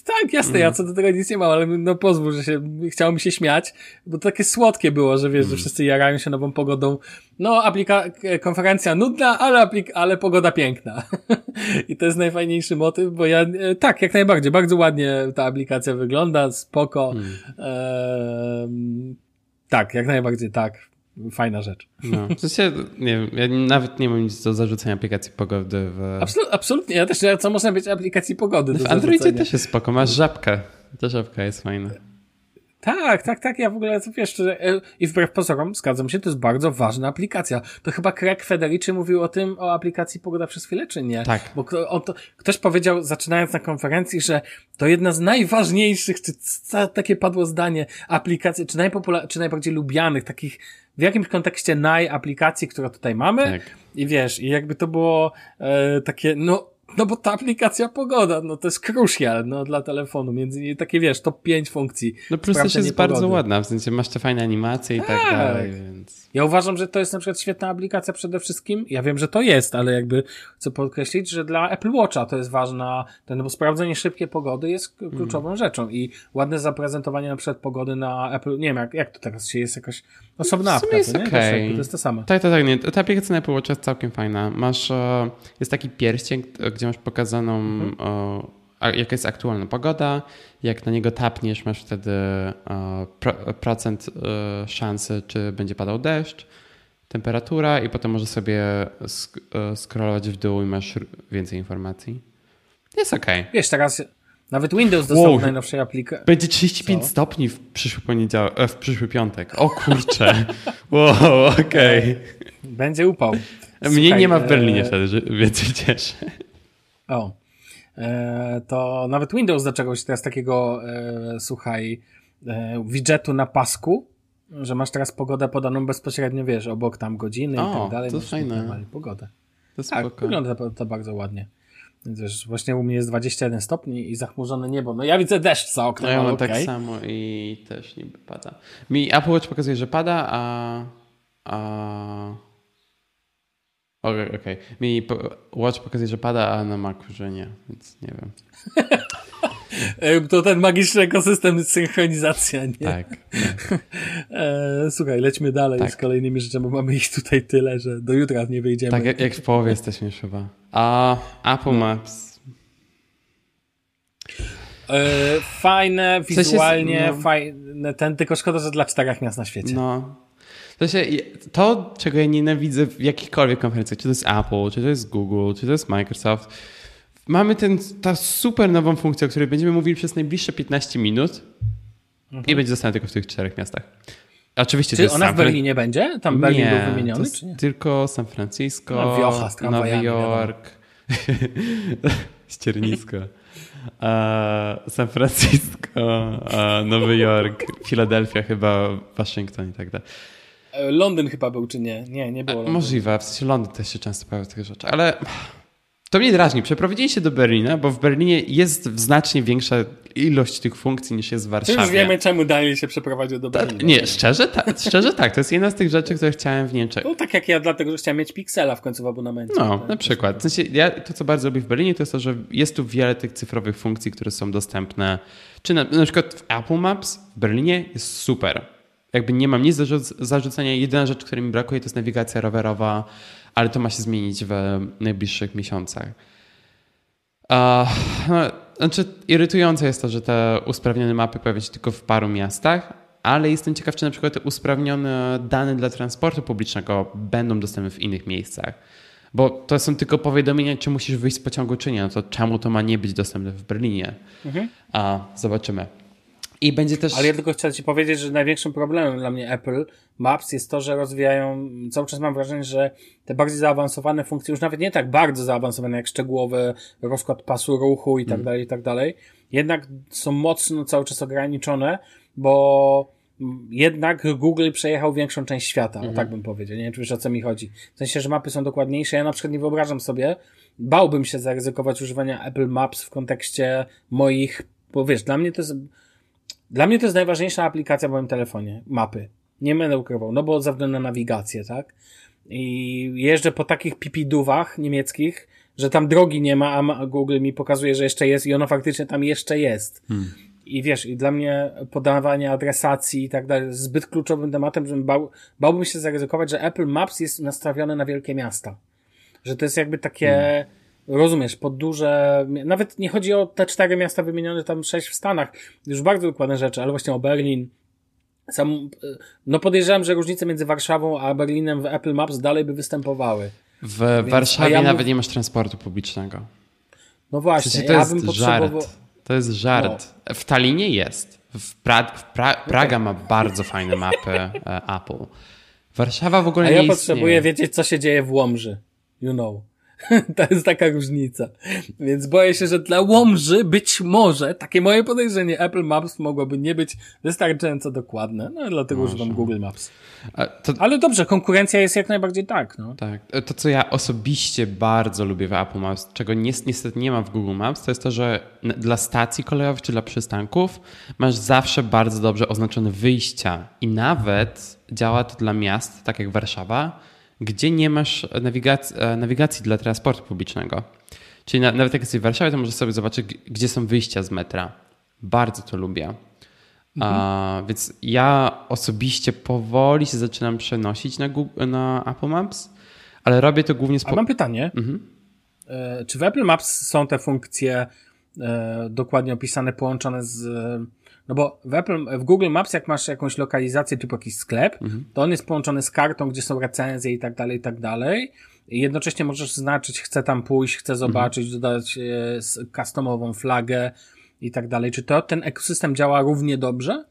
Tak, jasne, ja co do tego nic nie mam, ale no pozwól, że się, chciało mi się śmiać, bo to takie słodkie było, że wiesz, że wszyscy jarają się nową pogodą. No, aplika konferencja nudna, ale, aplik ale pogoda piękna. I to jest najfajniejszy motyw, bo ja, e, tak, jak najbardziej, bardzo ładnie ta aplikacja wygląda, spoko. Hmm. Eee, tak, jak najbardziej tak fajna rzecz. No, w sensie, nie wiem, ja nawet nie mam nic do zarzucenia aplikacji pogody w... Absolut, absolutnie, ja też co można być aplikacji pogody W Androidzie też jest spoko, masz żabkę. Ta żabka jest fajna. Tak, tak, tak. Ja w ogóle, wiesz, e, i wbrew pozorom, zgadzam się, to jest bardzo ważna aplikacja. To chyba Craig Federici mówił o tym, o aplikacji Pogoda przez chwilę, czy nie? Tak. Bo on to, ktoś powiedział, zaczynając na konferencji, że to jedna z najważniejszych, czy takie padło zdanie, aplikacji, czy, najpopular- czy najbardziej lubianych, takich w jakimś kontekście najaplikacji, które tutaj mamy. Tak. I wiesz, i jakby to było e, takie, no, no bo ta aplikacja pogoda, no to jest crucial, no dla telefonu, między innymi takie wiesz, top 5 funkcji. No plus też jest bardzo ładna, w sensie masz te fajne animacje tak. i tak dalej, więc... Ja uważam, że to jest na przykład świetna aplikacja przede wszystkim. Ja wiem, że to jest, ale jakby chcę podkreślić, że dla Apple Watcha to jest ważna, ten, bo sprawdzenie szybkiej pogody jest kluczową mm. rzeczą i ładne zaprezentowanie na przykład pogody na Apple, nie wiem, jak, jak to teraz się jest jakaś osobna apka, jest to, nie? Okay. To jest to samo. Tak, tak, tak, nie. Ta aplikacja na Apple Watcha jest całkiem fajna. Masz, e, jest taki pierścień, gdzie masz pokazaną mhm. Jaka jest aktualna pogoda, jak na niego tapniesz, masz wtedy e, procent e, szansy, czy będzie padał deszcz, temperatura i potem możesz sobie sk e, scrollować w dół i masz więcej informacji. Jest ok. Wiesz, teraz nawet Windows dostał wow. najnowszej aplikacji. Będzie 35 Co? stopni w przyszły poniedziałek, w przyszły piątek. O kurczę. wow, okej. Okay. Będzie upał. Mnie nie ma w Berlinie wtedy, więc się cieszę. O. E, to nawet Windows do czegoś teraz takiego, e, słuchaj, e, widgetu na pasku, że masz teraz pogodę podaną bezpośrednio, wiesz, obok tam godziny o, i tak dalej. to fajne. Pogodę. To tak, spoko. wygląda to, to, bardzo ładnie. Więc wiesz, właśnie u mnie jest 21 stopni i zachmurzone niebo. No ja widzę deszcz za oknem, No ja mam okay. tak samo i też niby pada. Mi Apple Watch pokazuje, że pada, a... a Okej, okay, okay. Mi Watch pokazuje, że pada, a na Macu, że nie, więc nie wiem. to ten magiczny ekosystem synchronizacja, nie? Tak. e, słuchaj, lećmy dalej tak. z kolejnymi rzeczami, bo mamy ich tutaj tyle, że do jutra nie wyjdziemy. Tak, jak, jak w połowie jesteśmy już chyba. A Apple Maps. E, fajne, wizualnie, no, fajne, ten, tylko szkoda, że dla czterech miast na świecie. No, To, się, to, czego ja nienawidzę w jakichkolwiek konferencjach, czy to jest Apple, czy to jest Google, czy to jest Microsoft, mamy ten, ta super nową funkcję, o której będziemy mówili przez najbliższe 15 minut mhm. i będzie została tylko w tych czterech miastach. Oczywiście czy ona w Berlinie będzie? Tam Berlin nie, był wymieniony? To nie? Tylko San Francisco, no, Wiocha, Nowy Jork, ściernisko. San Francisco, Nowy Jork, Filadelfia chyba, Waszyngton i tak dalej. E, Londyn chyba był, czy nie? Nie, nie było. Londyn. Możliwe, w sensie Londyn też się często pojawia takie rzeczy, ale to mnie drażni. Przeprowadzili się do Berlina, bo w Berlinie jest znacznie większa ilość tych funkcji niż jest w Warszawie. Czy już wiemy, czemu Daniel się przeprowadził do Berlina. Ta, nie, szczerze, ta, szczerze tak. To jest jedna z tych rzeczy, które chciałem w Niemczech. No tak jak ja, dlatego, że chciałem mieć Pixela w końcu w abonamencie. No, tak? na przykład. W sensie, ja, to, co bardzo lubię w Berlinie, to jest to, że jest tu wiele tych cyfrowych funkcji, które są dostępne. Czy na, na przykład w Apple Maps w Berlinie jest super. Jakby nie mam nic do zarzucenia. Jedyna rzecz, której mi brakuje, to jest nawigacja rowerowa, ale to ma się zmienić w najbliższych miesiącach. Uh, znaczy, irytujące jest to, że te usprawnione mapy pojawiają się tylko w paru miastach, ale jestem ciekaw, czy na przykład te usprawnione dane dla transportu publicznego będą dostępne w innych miejscach. Bo to są tylko powiadomienia, czy musisz wyjść z pociągu, czy nie. No to czemu to ma nie być dostępne w Berlinie? Mhm. A, zobaczymy. I będzie też. Ale ja tylko chcę Ci powiedzieć, że największym problemem dla mnie Apple Maps jest to, że rozwijają, cały czas mam wrażenie, że te bardziej zaawansowane funkcje, już nawet nie tak bardzo zaawansowane jak szczegółowy rozkład pasu ruchu i tak mm. dalej, i tak dalej, jednak są mocno cały czas ograniczone, bo jednak Google przejechał większą część świata, tak bym powiedział. Nie wiem, czy wiesz o co mi chodzi. W sensie, że mapy są dokładniejsze. Ja na przykład nie wyobrażam sobie, bałbym się zaryzykować używania Apple Maps w kontekście moich, bo wiesz, dla mnie to jest dla mnie to jest najważniejsza aplikacja w moim telefonie. Mapy. Nie będę ukrywał, no bo ze względu na nawigację, tak? I jeżdżę po takich pipidówach niemieckich, że tam drogi nie ma, a Google mi pokazuje, że jeszcze jest i ono faktycznie tam jeszcze jest. Hmm. I wiesz, i dla mnie podawanie adresacji i tak dalej jest zbyt kluczowym tematem, że bał, bałbym się zaryzykować, że Apple Maps jest nastawione na wielkie miasta. Że to jest jakby takie, hmm rozumiesz, pod duże, nawet nie chodzi o te cztery miasta wymienione, tam sześć w Stanach, już bardzo dokładne rzeczy, ale właśnie o Berlin. Sam, no podejrzewam, że różnice między Warszawą a Berlinem w Apple Maps dalej by występowały. W Więc, Warszawie ja nawet nie masz transportu publicznego. No właśnie, to ja jest bym potrzebował... żart. To jest żart. No. W Talinie jest. W, pra... w pra... Praga ma bardzo fajne mapy e, Apple. Warszawa w ogóle A ja nie potrzebuję wiedzieć, co się dzieje w Łomży. You know. to jest taka różnica. Więc boję się, że dla Łomży być może, takie moje podejrzenie, Apple Maps mogłoby nie być wystarczająco dokładne. No dlatego może. używam Google Maps. To... Ale dobrze, konkurencja jest jak najbardziej tak. No. Tak. To, co ja osobiście bardzo lubię w Apple Maps, czego niestety nie ma w Google Maps, to jest to, że dla stacji kolejowych czy dla przystanków masz zawsze bardzo dobrze oznaczone wyjścia i nawet działa to dla miast, tak jak Warszawa, gdzie nie masz nawigacji, e, nawigacji dla transportu publicznego. Czyli na, nawet jak jesteś w Warszawie, to możesz sobie zobaczyć, gdzie są wyjścia z metra. Bardzo to lubię. Mhm. A, więc ja osobiście powoli się zaczynam przenosić na, Google, na Apple Maps, ale robię to głównie z... Mam pytanie. Mhm. E, czy w Apple Maps są te funkcje e, dokładnie opisane, połączone z no bo w, Apple, w Google Maps, jak masz jakąś lokalizację typu jakiś sklep, mhm. to on jest połączony z kartą, gdzie są recenzje i tak dalej, i tak dalej. I jednocześnie możesz znaczyć, chcę tam pójść, chcę zobaczyć, mhm. dodać e, customową flagę i tak dalej. Czy to ten ekosystem działa równie dobrze?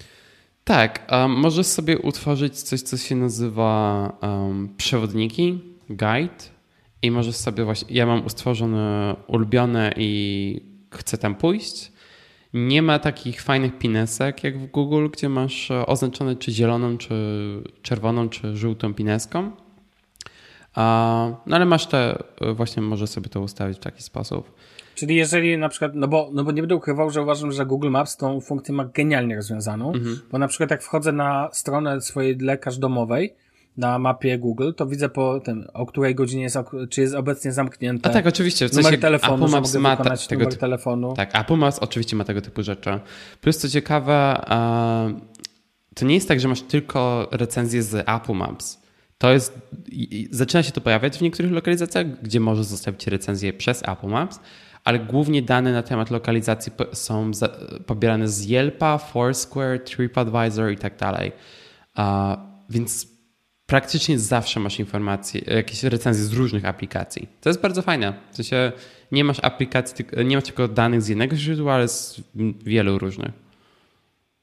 Tak, um, możesz sobie utworzyć coś, co się nazywa um, przewodniki, guide i możesz sobie właśnie, ja mam utworzone ulubione i chcę tam pójść nie ma takich fajnych pinesek jak w Google, gdzie masz e, oznaczone czy zieloną, czy czerwoną, czy żółtą pineską. No ale masz te, e, właśnie możesz sobie to ustawić w taki sposób. Czyli jeżeli na przykład, no bo, no bo nie będę ukrywał, że uważam, że Google Maps tą funkcję ma genialnie rozwiązaną, mhm. bo na przykład jak wchodzę na stronę swojej lekarz domowej, na mapie Google, to widzę po tym, o której godzinie jest, czy jest obecnie zamknięte. A tak, oczywiście. W numer telefonu, Apple Maps ma ta, tego numer telefonu. Tak, Apple Maps oczywiście ma tego typu rzeczy. Plus co ciekawe, to nie jest tak, że masz tylko recenzję z Apple Maps. To jest, zaczyna się to pojawiać w niektórych lokalizacjach, gdzie możesz zostawić recenzję przez Apple Maps, ale głównie dane na temat lokalizacji są pobierane z Yelpa, Foursquare, TripAdvisor i tak dalej. Więc praktycznie zawsze masz informacje, jakieś recenzje z różnych aplikacji. To jest bardzo fajne. W sensie nie masz aplikacji, nie masz tylko danych z jednego źródła, ale z wielu różnych.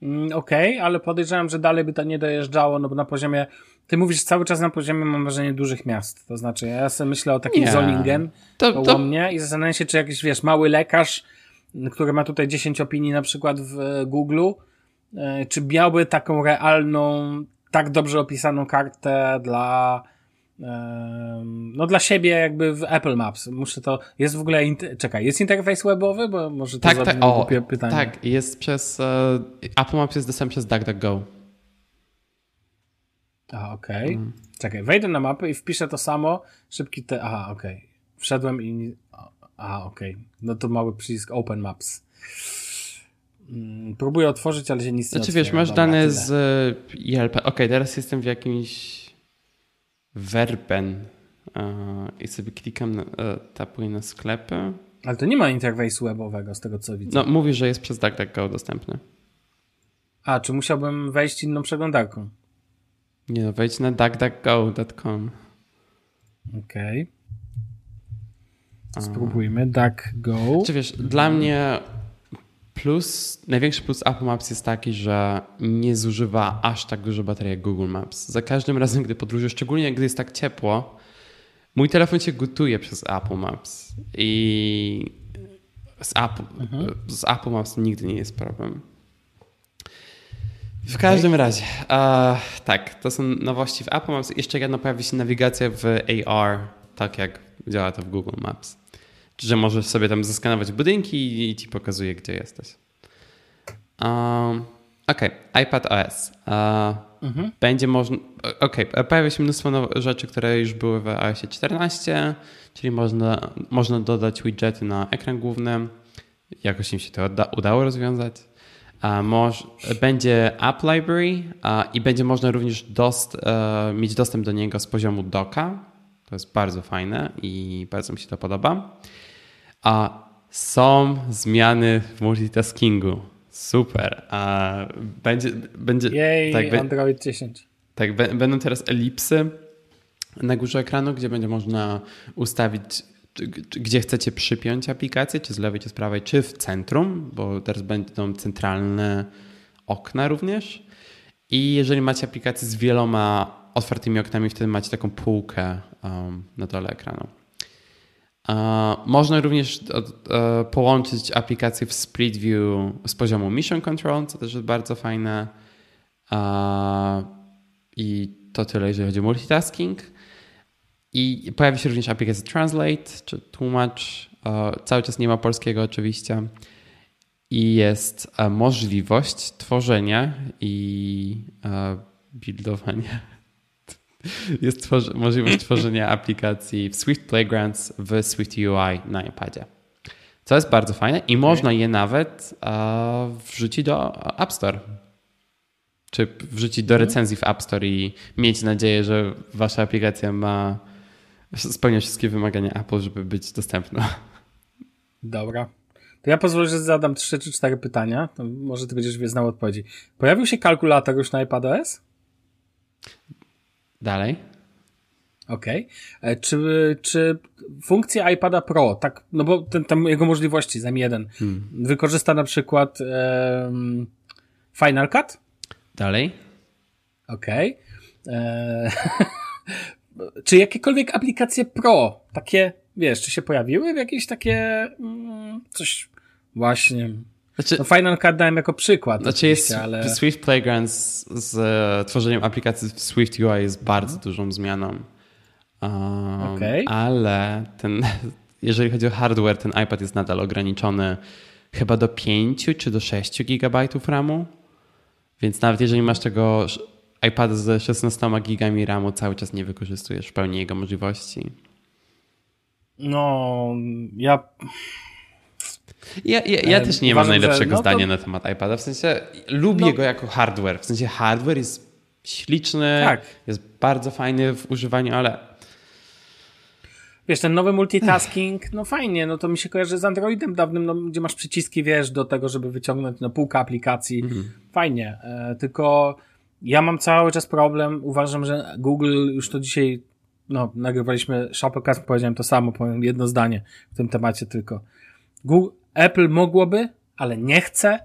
Mm, okej, okay, ale podejrzewam, że dalej by to nie dojeżdżało, no bo na poziomie, ty mówisz cały czas na poziomie, mam wrażenie, dużych miast. To znaczy, ja sobie myślę o takim nie. Zolingen to, koło to... mnie i zastanawiam się, czy jakiś, wiesz, mały lekarz, który ma tutaj 10 opinii na przykład w Google, e, czy miałby taką realną, tak dobrze opisaną kartę dla no dla siebie jakby w Apple Maps. Muszę to, jest w ogóle, czekaj, jest interfejs webowy? Bo może to tak, tak, o, pytanie. Tak, jest przez, uh, Apple Maps jest dostępny przez DuckDuckGo. A, okej. Okay. Mm. Czekaj, wejdę na mapę i wpiszę to samo, szybki te, aha, okej. Okay. Wszedłem i, aha, okej. Okay. No to mały przycisk Open Maps. Mm, próbuję otworzyć, ale się nic znaczy, nie Znaczy wiesz, masz Dobra, dane z ILP. Okej, okay, teraz jestem w jakimś Verben i sobie klikam, na, e, tapuję na sklepy. Ale to nie ma interfejsu webowego z tego co widzę. No mówi, że jest przez DuckDuckGo dostępny. A, czy musiałbym wejść inną przeglądarką? Nie no, wejdź na duckduckgo.com. Okej. Okay. Spróbujmy. DuckGo. Czy wiesz, dla mnie Plus, największy plus Apple Maps jest taki, że nie zużywa aż tak dużo baterii jak Google Maps. Za każdym razem, gdy podróżuję, szczególnie gdy jest tak ciepło, mój telefon się gotuje przez Apple Maps i z Apple, mhm. z Apple Maps nigdy nie jest problem. W każdym okay. razie, uh, tak, to są nowości w Apple Maps. Jeszcze jedna pojawi się nawigacja w AR, tak jak działa to w Google Maps że możesz sobie tam zeskanować budynki i ci pokazuje, gdzie jesteś. Um, ok, iPad OS. Uh, mhm. Będzie można. Ok, pojawia się mnóstwo rzeczy, które już były w iOS 14, czyli można, można dodać widgety na ekran główny. Jakoś im się to udało rozwiązać. Uh, moż, będzie App Library uh, i będzie można również dost, uh, mieć dostęp do niego z poziomu doka. To jest bardzo fajne i bardzo mi się to podoba. A są zmiany w multitaskingu. Super. A będzie. będzie Jej, tak, Android 10. Tak, będą teraz elipsy na górze ekranu, gdzie będzie można ustawić, gdzie chcecie przypiąć aplikację, czy z lewej, czy z prawej, czy w centrum, bo teraz będą centralne okna również. I jeżeli macie aplikację z wieloma otwartymi oknami, wtedy macie taką półkę um, na dole ekranu. Można również e, połączyć aplikację w Split View z poziomu Mission Control, co też jest bardzo fajne. I to tyle, jeżeli chodzi o multitasking. I pojawi się również aplikacja Translate, czy tłumacz. Cały czas nie ma polskiego oczywiście. I jest e, możliwość tworzenia i e, buildowania jest tworzy możliwość tworzenia aplikacji w Swift Playgrounds w Swift UI na iPadzie. Co jest bardzo fajne i można je nawet uh, wrzucić do App Store. Czy wrzucić do recenzji w App Store i mieć nadzieję, że wasza aplikacja ma spełnia wszystkie wymagania Apple, żeby być dostępna. Dobra. To ja pozwolę, że zadam trzy czy cztery pytania. To może ty będziesz znał odpowiedzi. Pojawił się kalkulator już na iPadOS? Dalej. Okej. Okay. E, czy, czy funkcja iPada Pro, tak, no bo ten, tam jego możliwości, zam jeden, hmm. wykorzysta na przykład um, Final Cut? Dalej. Okej. Okay. E, czy jakiekolwiek aplikacje Pro, takie, wiesz, czy się pojawiły w jakieś takie mm, coś właśnie znaczy, no Final Cut dałem jako przykład. Znaczy jest ale... Swift Playground z, z e, tworzeniem aplikacji w Swift UI jest bardzo mhm. dużą zmianą. Um, okay. Ale ten, jeżeli chodzi o hardware, ten iPad jest nadal ograniczony chyba do 5 czy do 6 GB RAMu. Więc nawet jeżeli masz tego iPada ze 16 GB RAMu, cały czas nie wykorzystujesz w pełni jego możliwości. No, ja ja, ja, ja też nie Uważam, mam najlepszego no zdania to... na temat iPada. W sensie lubię no. go jako hardware. W sensie hardware jest śliczny, tak. jest bardzo fajny w używaniu, ale Wiesz, ten nowy multitasking, no fajnie, no to mi się kojarzy z Androidem dawnym, no, gdzie masz przyciski, wiesz, do tego, żeby wyciągnąć no, półkę aplikacji. Mhm. Fajnie, e, tylko Ja mam cały czas problem. Uważam, że Google już to dzisiaj, no, nagrywaliśmy Shopcast, powiedziałem to samo, powiem jedno zdanie w tym temacie tylko. Google, Apple mogłoby, ale nie chce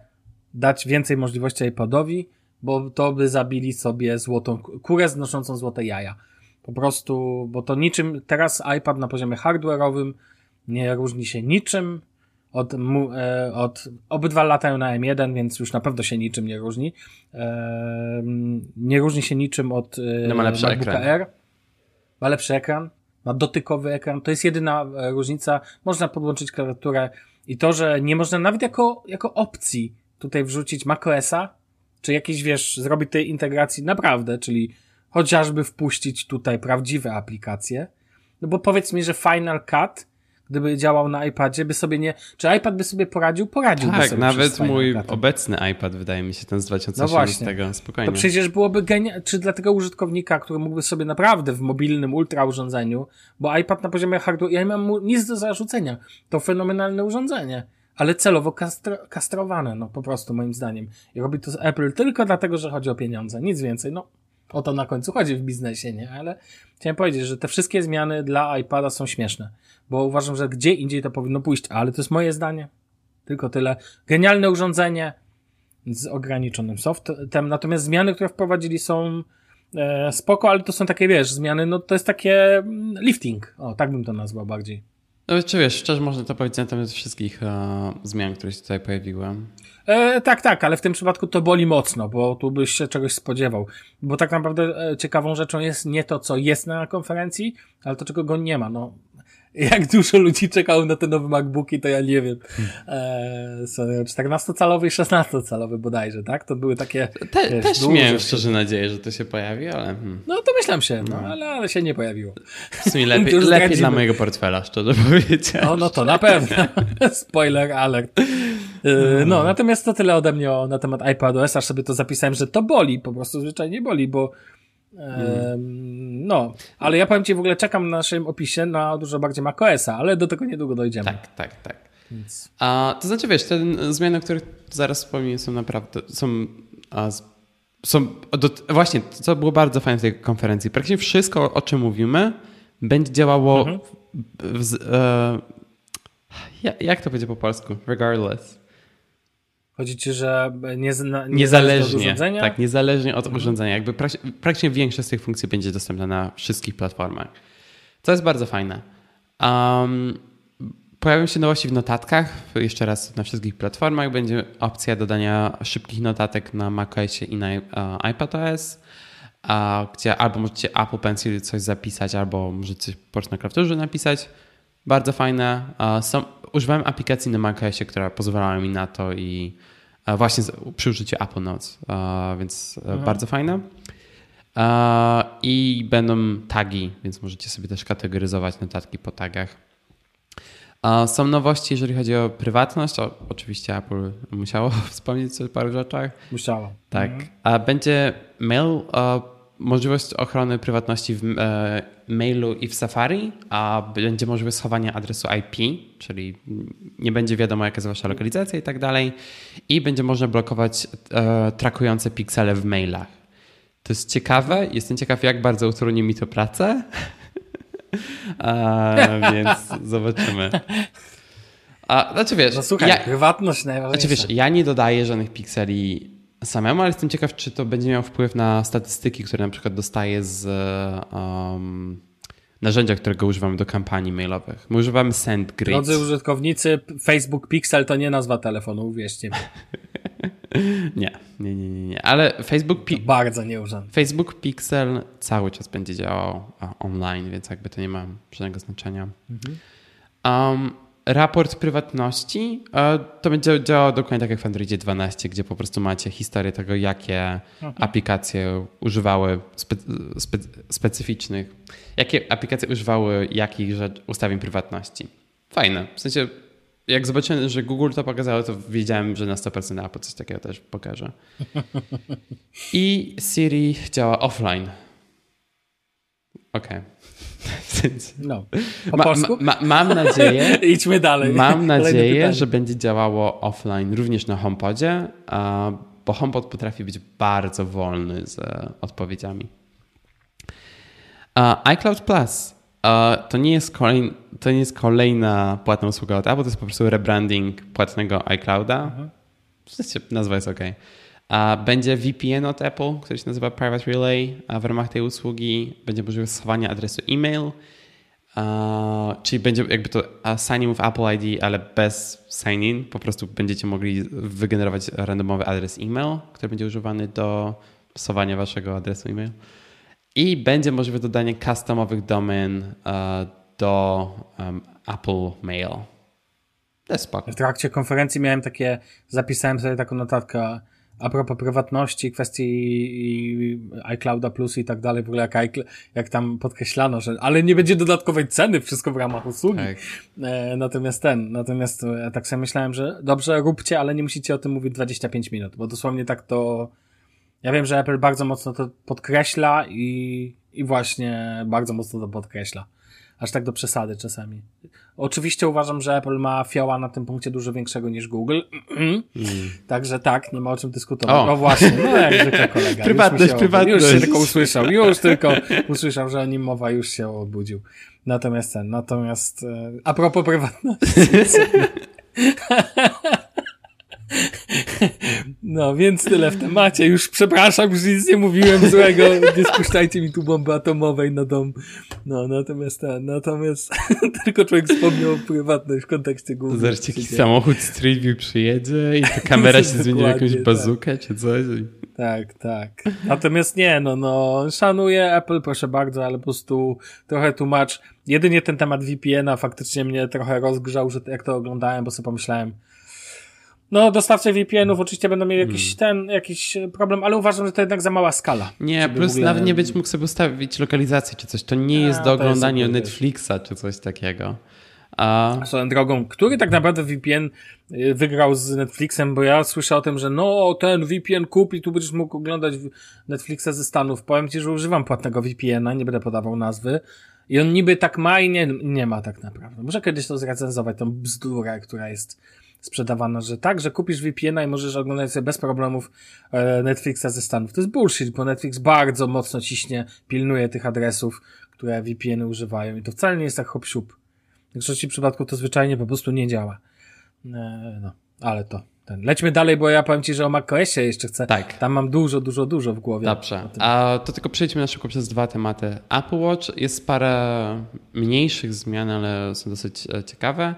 dać więcej możliwości iPodowi, bo to by zabili sobie złotą kurę znoszącą złote jaja. Po prostu, bo to niczym, teraz iPad na poziomie hardware'owym nie różni się niczym od, e, od obydwa latają na M1, więc już na pewno się niczym nie różni. E, nie różni się niczym od e, no ma lepszy ekran. Air. Ma lepszy ekran, ma dotykowy ekran. To jest jedyna różnica. Można podłączyć klawiaturę i to, że nie można nawet jako, jako opcji tutaj wrzucić macOSa, czy jakieś, wiesz, zrobić tej integracji naprawdę, czyli chociażby wpuścić tutaj prawdziwe aplikacje. No bo powiedz mi, że Final Cut gdyby działał na iPadzie, by sobie nie. Czy iPad by sobie poradził? Poradził tak, sobie. nawet mój obecny iPad, wydaje mi się, ten z 2018, no spokojnie. To przecież byłoby genialne. Czy dla tego użytkownika, który mógłby sobie naprawdę w mobilnym ultra urządzeniu, bo iPad na poziomie hardware, ja nie mam mu nic do zarzucenia. To fenomenalne urządzenie. Ale celowo kastro, kastrowane, no po prostu moim zdaniem. I robi to Apple tylko dlatego, że chodzi o pieniądze. Nic więcej. No, o to na końcu chodzi w biznesie, nie? Ale chciałem powiedzieć, że te wszystkie zmiany dla iPada są śmieszne, bo uważam, że gdzie indziej to powinno pójść, ale to jest moje zdanie. Tylko tyle. Genialne urządzenie z ograniczonym softem, natomiast zmiany, które wprowadzili są e, spoko, ale to są takie, wiesz, zmiany, no to jest takie mm, lifting. O, tak bym to nazwał bardziej. No, czy wiesz, szczerze można to powiedzieć na temat wszystkich e, zmian, które się tutaj pojawiły. E, tak, tak, ale w tym przypadku to boli mocno, bo tu byś się czegoś spodziewał. Bo tak naprawdę e, ciekawą rzeczą jest nie to, co jest na konferencji, ale to, czego go nie ma. No, jak dużo ludzi czekało na te nowe MacBooki, to ja nie wiem. Eee, 14-calowy i 16-calowy bodajże, tak? To były takie... Te, wiesz, też miałem szczerze nadzieję, że to się pojawi, ale... Hmm. No to myślałem się, no, no, Ale, ale się nie pojawiło. W sumie lepiej, lepiej dla mojego portfela, szczerze powiedziawszy. No, no to na pewno. Spoiler alert. Eee, no, natomiast to tyle ode mnie o, na temat iPadOS, aż sobie to zapisałem, że to boli, po prostu zwyczajnie boli, bo no, ale ja powiem Ci w ogóle czekam na naszym opisie na dużo bardziej macOSa, ale do tego niedługo dojdziemy. Tak, tak, tak. Więc... A, to znaczy, wiesz, te zmiany, o których zaraz wspomnę, są naprawdę, są, a, są do, właśnie, co było bardzo fajne w tej konferencji. Praktycznie wszystko, o czym mówimy, będzie działało mhm. w, w, e, jak to będzie po polsku? Regardless. Chodzi ci, że nie, nie niezależnie od urządzenia? Tak, niezależnie od mhm. urządzenia. Jakby praktycznie większość z tych funkcji będzie dostępna na wszystkich platformach. Co jest bardzo fajne. Um, pojawią się nowości w notatkach. Jeszcze raz na wszystkich platformach będzie opcja dodania szybkich notatek na macOSie i na uh, iPadOS, gdzie albo możecie Apple Pencil coś zapisać, albo możecie prostu na klawiaturze napisać. Bardzo fajne. Są, używałem aplikacji na macOSie, która pozwalała mi na to i właśnie przy użyciu Apple Notes, więc mhm. bardzo fajne. I będą tagi, więc możecie sobie też kategoryzować notatki po tagach. Są nowości, jeżeli chodzi o prywatność. O, oczywiście Apple musiało wspomnieć o paru rzeczach. Musiało. Tak. Mhm. Będzie mail, możliwość ochrony prywatności w e, mailu i w Safari, a będzie możliwość schowania adresu IP, czyli nie będzie wiadomo, jaka jest wasza lokalizacja i tak dalej. I będzie można blokować e, trakujące piksele w mailach. To jest ciekawe. Jestem ciekaw, jak bardzo utrudni mi to pracę. a, więc zobaczymy. A, znaczy wiesz, no słuchaj, ja, prywatność najważniejsza. Znaczy wiesz, ja nie dodaję żadnych pikseli samemu, ale jestem ciekaw, czy to będzie miało wpływ na statystyki, które na przykład dostaję z um, narzędzia, którego używamy do kampanii mailowych. My używamy SendGrid. Drodzy użytkownicy, Facebook Pixel to nie nazwa telefonu, uwierzcie mi. nie, nie, nie, nie, nie. Ale Facebook... Pi- bardzo nieużony. Facebook Pixel cały czas będzie działał online, więc jakby to nie ma żadnego znaczenia. Mhm. Um, raport prywatności to będzie działało dokładnie tak jak w Androidzie 12, gdzie po prostu macie historię tego, jakie mhm. aplikacje używały spe, spe, specyficznych, jakie aplikacje używały jakich ustawień prywatności. Fajne. W sensie, jak zobaczyłem, że Google to pokazało, to wiedziałem, że na 100% Apple coś takiego też pokaże. I Siri działa offline. Okej. Okay. No, po ma, polsku? Ma, mam nadzieję, Idźmy dalej. Mam nadzieję, że będzie działało offline również na HomePodzie, bo HomePod potrafi być bardzo wolny z odpowiedziami. iCloud Plus to nie, jest kolej, to nie jest kolejna płatna usługa od Apple, to jest po prostu rebranding płatnego iClouda. Mhm. Nazwa jest ok. Będzie VPN od Apple, który się nazywa Private Relay. W ramach tej usługi będzie możliwość schowania adresu e-mail, czyli będzie jakby to sign-in w Apple ID, ale bez sign-in. Po prostu będziecie mogli wygenerować randomowy adres e-mail, który będzie używany do schowania waszego adresu e-mail. I będzie możliwe dodanie customowych domen do Apple Mail. To jest spoko. W trakcie konferencji miałem takie, zapisałem sobie taką notatkę a propos prywatności, kwestii iClouda Plus i tak dalej, w ogóle jak, jak tam podkreślano, że ale nie będzie dodatkowej ceny, wszystko w ramach usługi. Tak. E, natomiast ten, natomiast e, tak sobie myślałem, że dobrze, róbcie, ale nie musicie o tym mówić 25 minut, bo dosłownie tak to ja wiem, że Apple bardzo mocno to podkreśla i, i właśnie bardzo mocno to podkreśla. Aż tak do przesady czasami. Oczywiście uważam, że Apple ma fioła na tym punkcie dużo większego niż Google. Mm. Także tak, nie ma o czym dyskutować. O, no właśnie, no jak zwykle kolega. prywatność, już prywatność. Już się tylko usłyszał, już tylko usłyszał, że o nim mowa, już się obudził. Natomiast ten, natomiast e, a propos prywatności. No, więc tyle w temacie. Już przepraszam, już nic nie mówiłem złego. Nie spuszczajcie mi tu bomby atomowej na dom. No, natomiast ten, natomiast tylko człowiek wspomniał prywatność w kontekście głównym. Zobaczcie, jakiś samochód Street View przyjedzie i ta kamera się zmieni w jakąś tak. bazukę tak. czy coś. Tak, tak. Natomiast nie, no, no, szanuję Apple, proszę bardzo, ale po prostu trochę tłumacz. Jedynie ten temat VPN-a faktycznie mnie trochę rozgrzał, że jak to oglądałem, bo sobie pomyślałem, no, dostawcy VPN-ów oczywiście będą mieli jakiś hmm. ten, jakiś problem, ale uważam, że to jednak za mała skala. Nie, plus ogóle... nawet nie będziesz mógł sobie ustawić lokalizację czy coś. To nie jest A, do oglądania jest Netflixa czy coś takiego. A... Swoją drogą, który tak naprawdę VPN y, wygrał z Netflixem, bo ja słyszę o tym, że no, ten VPN kupi, tu będziesz mógł oglądać Netflixa ze Stanów. Powiem ci, że używam płatnego VPN-a, nie będę podawał nazwy. I on niby tak ma i nie, nie ma tak naprawdę. Muszę kiedyś to zrecenzować, tą bzdurę, która jest sprzedawana, że tak, że kupisz VPN-a i możesz oglądać sobie bez problemów e, Netflixa ze Stanów. To jest bullshit, bo Netflix bardzo mocno ciśnie, pilnuje tych adresów, które VPN-y używają i to wcale nie jest tak hop -siup. W większości przypadków to zwyczajnie po prostu nie działa. E, no, ale to ten. Lećmy dalej, bo ja powiem Ci, że o macOSie jeszcze chcę. Tak. Tam mam dużo, dużo, dużo w głowie. Dobrze. A to tylko przejdźmy na szybko przez dwa tematy. Apple Watch jest parę mniejszych zmian, ale są dosyć e, ciekawe.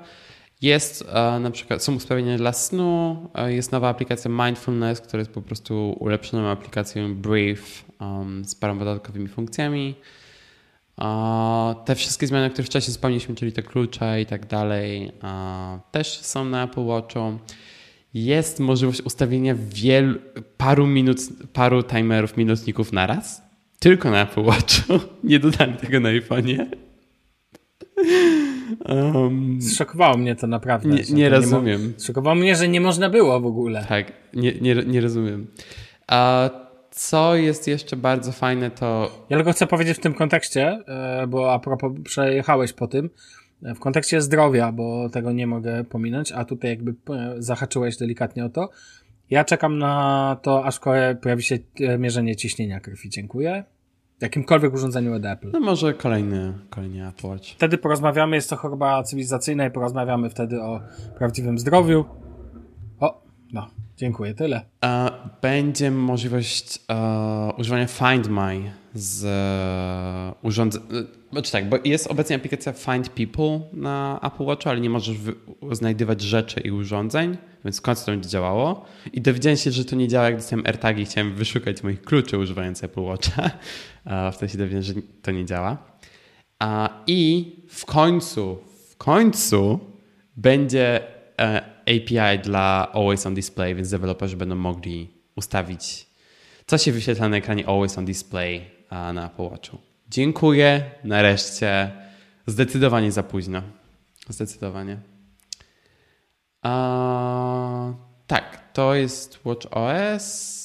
Jest e, na przykład, są usprawnienia dla snu, e, jest nowa aplikacja Mindfulness, która jest po prostu ulepszoną aplikacją Brief um, z paroma dodatkowymi funkcjami. te wszystkie zmiany, które wcześniej wspomnieliśmy, czyli te klucze i tak dalej, też są na Apple Watchu. Jest możliwość ustawienia wielu, paru minut, paru timerów, minutników naraz. Tylko na Apple Watchu. Nie dodali tego na iPhone'ie. Um, Zszokowało mnie to naprawdę. Nie, nie rozumiem. Nie Zszokowało mnie, że nie można było w ogóle. Tak, nie, nie, nie rozumiem. A co jest jeszcze bardzo fajne, to. Ja tylko chcę powiedzieć w tym kontekście, e, bo a propos przejechałeś po tym, w kontekście zdrowia, bo tego nie mogę pominąć, a tutaj jakby e, zahaczyłeś delikatnie o to. Ja czekam na to, aż pojawi się e, mierzenie ciśnienia krwi. Dziękuję jakimkolwiek urządzeniu od Apple. No może kolejny, kolejny Apple Watch. Wtedy porozmawiamy, jest to choroba cywilizacyjna i porozmawiamy wtedy o prawdziwym zdrowiu. O, no, dziękuję, tyle. będzie możliwość używania Find My z uh, urządzeń. Znaczy tak, bo jest obecnie aplikacja Find People na Apple Watchu, ale nie możesz znajdywać rzeczy i urządzeń, więc w końcu to będzie działało. I dowiedziałem się, że to nie działa, jak dostałem AirTagi i chciałem wyszukać moich kluczy używając Apple Watcha. Wtedy się dowiedziałem, że to nie działa. I w końcu, w końcu będzie e, API dla Always on Display, więc deweloperzy będą mogli ustawić, co się wyświetla na ekranie Always on Display na Apple Watchu. Dziękuję, nareszcie. Zdecydowanie za późno. Zdecydowanie. A, tak, to jest Watch OS.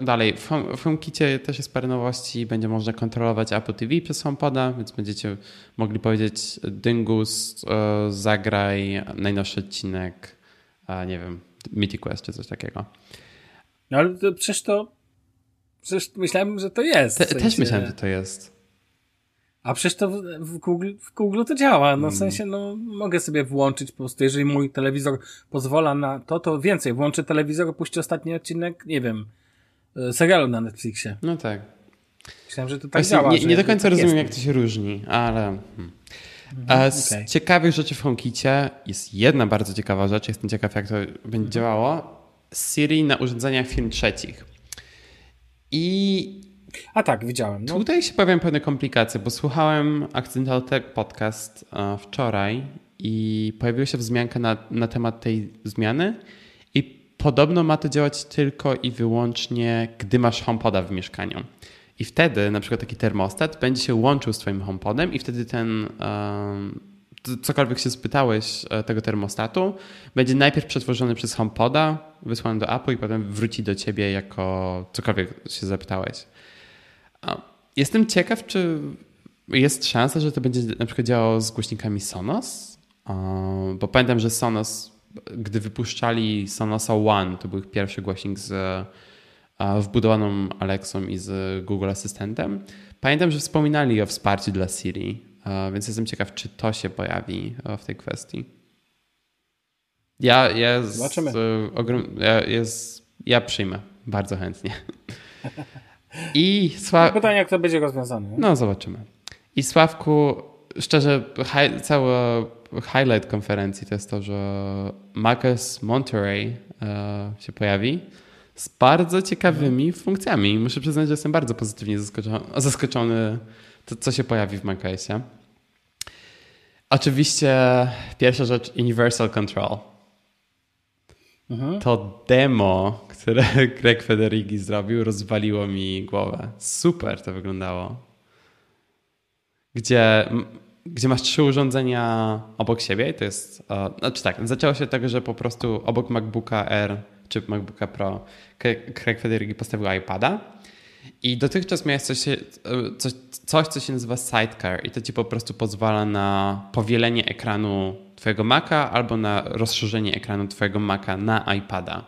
Dalej, w HomeKicie też jest parę nowości. Będzie można kontrolować Apple TV przez HomePoda, więc będziecie mogli powiedzieć Dyngus, e, zagraj najnowszy odcinek, nie wiem, Mythic Quest czy coś takiego. No ale to, przecież to, przecież myślałem, że to jest. Te, w sensie... Też myślałem, że to jest. A przecież to w, w, Google, w Google to działa. No w hmm. sensie, no mogę sobie włączyć po prostu, jeżeli mój telewizor pozwala na to, to więcej. Włączę telewizor, puści ostatni odcinek, nie wiem, e, serialu na Netflixie. No tak. Myślałem, że to tak Właśnie działa. Nie, nie do końca tak rozumiem, jest. jak to się różni, ale... Hmm. Mhm, z okay. ciekawych rzeczy w HomeKicie jest jedna bardzo ciekawa rzecz. Jestem ciekaw, jak to będzie działało. Siri na urządzeniach firm trzecich. I a tak, widziałem. No. Tutaj się pojawiają pewne komplikacje, bo słuchałem Accidental Tech Podcast uh, wczoraj i pojawiła się wzmianka na, na temat tej zmiany i podobno ma to działać tylko i wyłącznie, gdy masz HomePoda w mieszkaniu. I wtedy na przykład taki termostat będzie się łączył z twoim HomePodem i wtedy ten uh, cokolwiek się spytałeś e, tego termostatu, będzie najpierw przetworzony przez HomePoda, wysłany do Apple i potem wróci do ciebie jako cokolwiek się zapytałeś. Jestem ciekaw, czy jest szansa, że to będzie na przykład działało z głośnikami Sonos, bo pamiętam, że Sonos, gdy wypuszczali Sonosa One, to był ich pierwszy głośnik z wbudowaną Alexą i z Google Asystentem. Pamiętam, że wspominali o wsparciu dla Siri, więc jestem ciekaw, czy to się pojawi w tej kwestii. Ja, ja, Zobaczymy. Z, ogrom, ja, jest, ja przyjmę bardzo chętnie. I Sław... Pytanie, jak to będzie rozwiązane. No, zobaczymy. I Sławku, szczerze, hi, cały highlight konferencji to jest to, że Marcus Monterey e, się pojawi z bardzo ciekawymi funkcjami. Muszę przyznać, że jestem bardzo pozytywnie zaskoczony, zaskoczony to, co się pojawi w macOSie. Oczywiście pierwsza rzecz, Universal Control. Mhm. To demo, które Greg Federighi zrobił, rozwaliło mi głowę. Super to wyglądało. Gdzie, gdzie masz trzy urządzenia obok siebie. To jest, znaczy tak, zaczęło się tego, że po prostu obok MacBooka R czy MacBooka Pro Craig Federighi postawił iPada. I dotychczas miałeś coś, coś, coś, co się nazywa Sidecar i to ci po prostu pozwala na powielenie ekranu Twojego Maca albo na rozszerzenie ekranu Twojego Maca na iPada.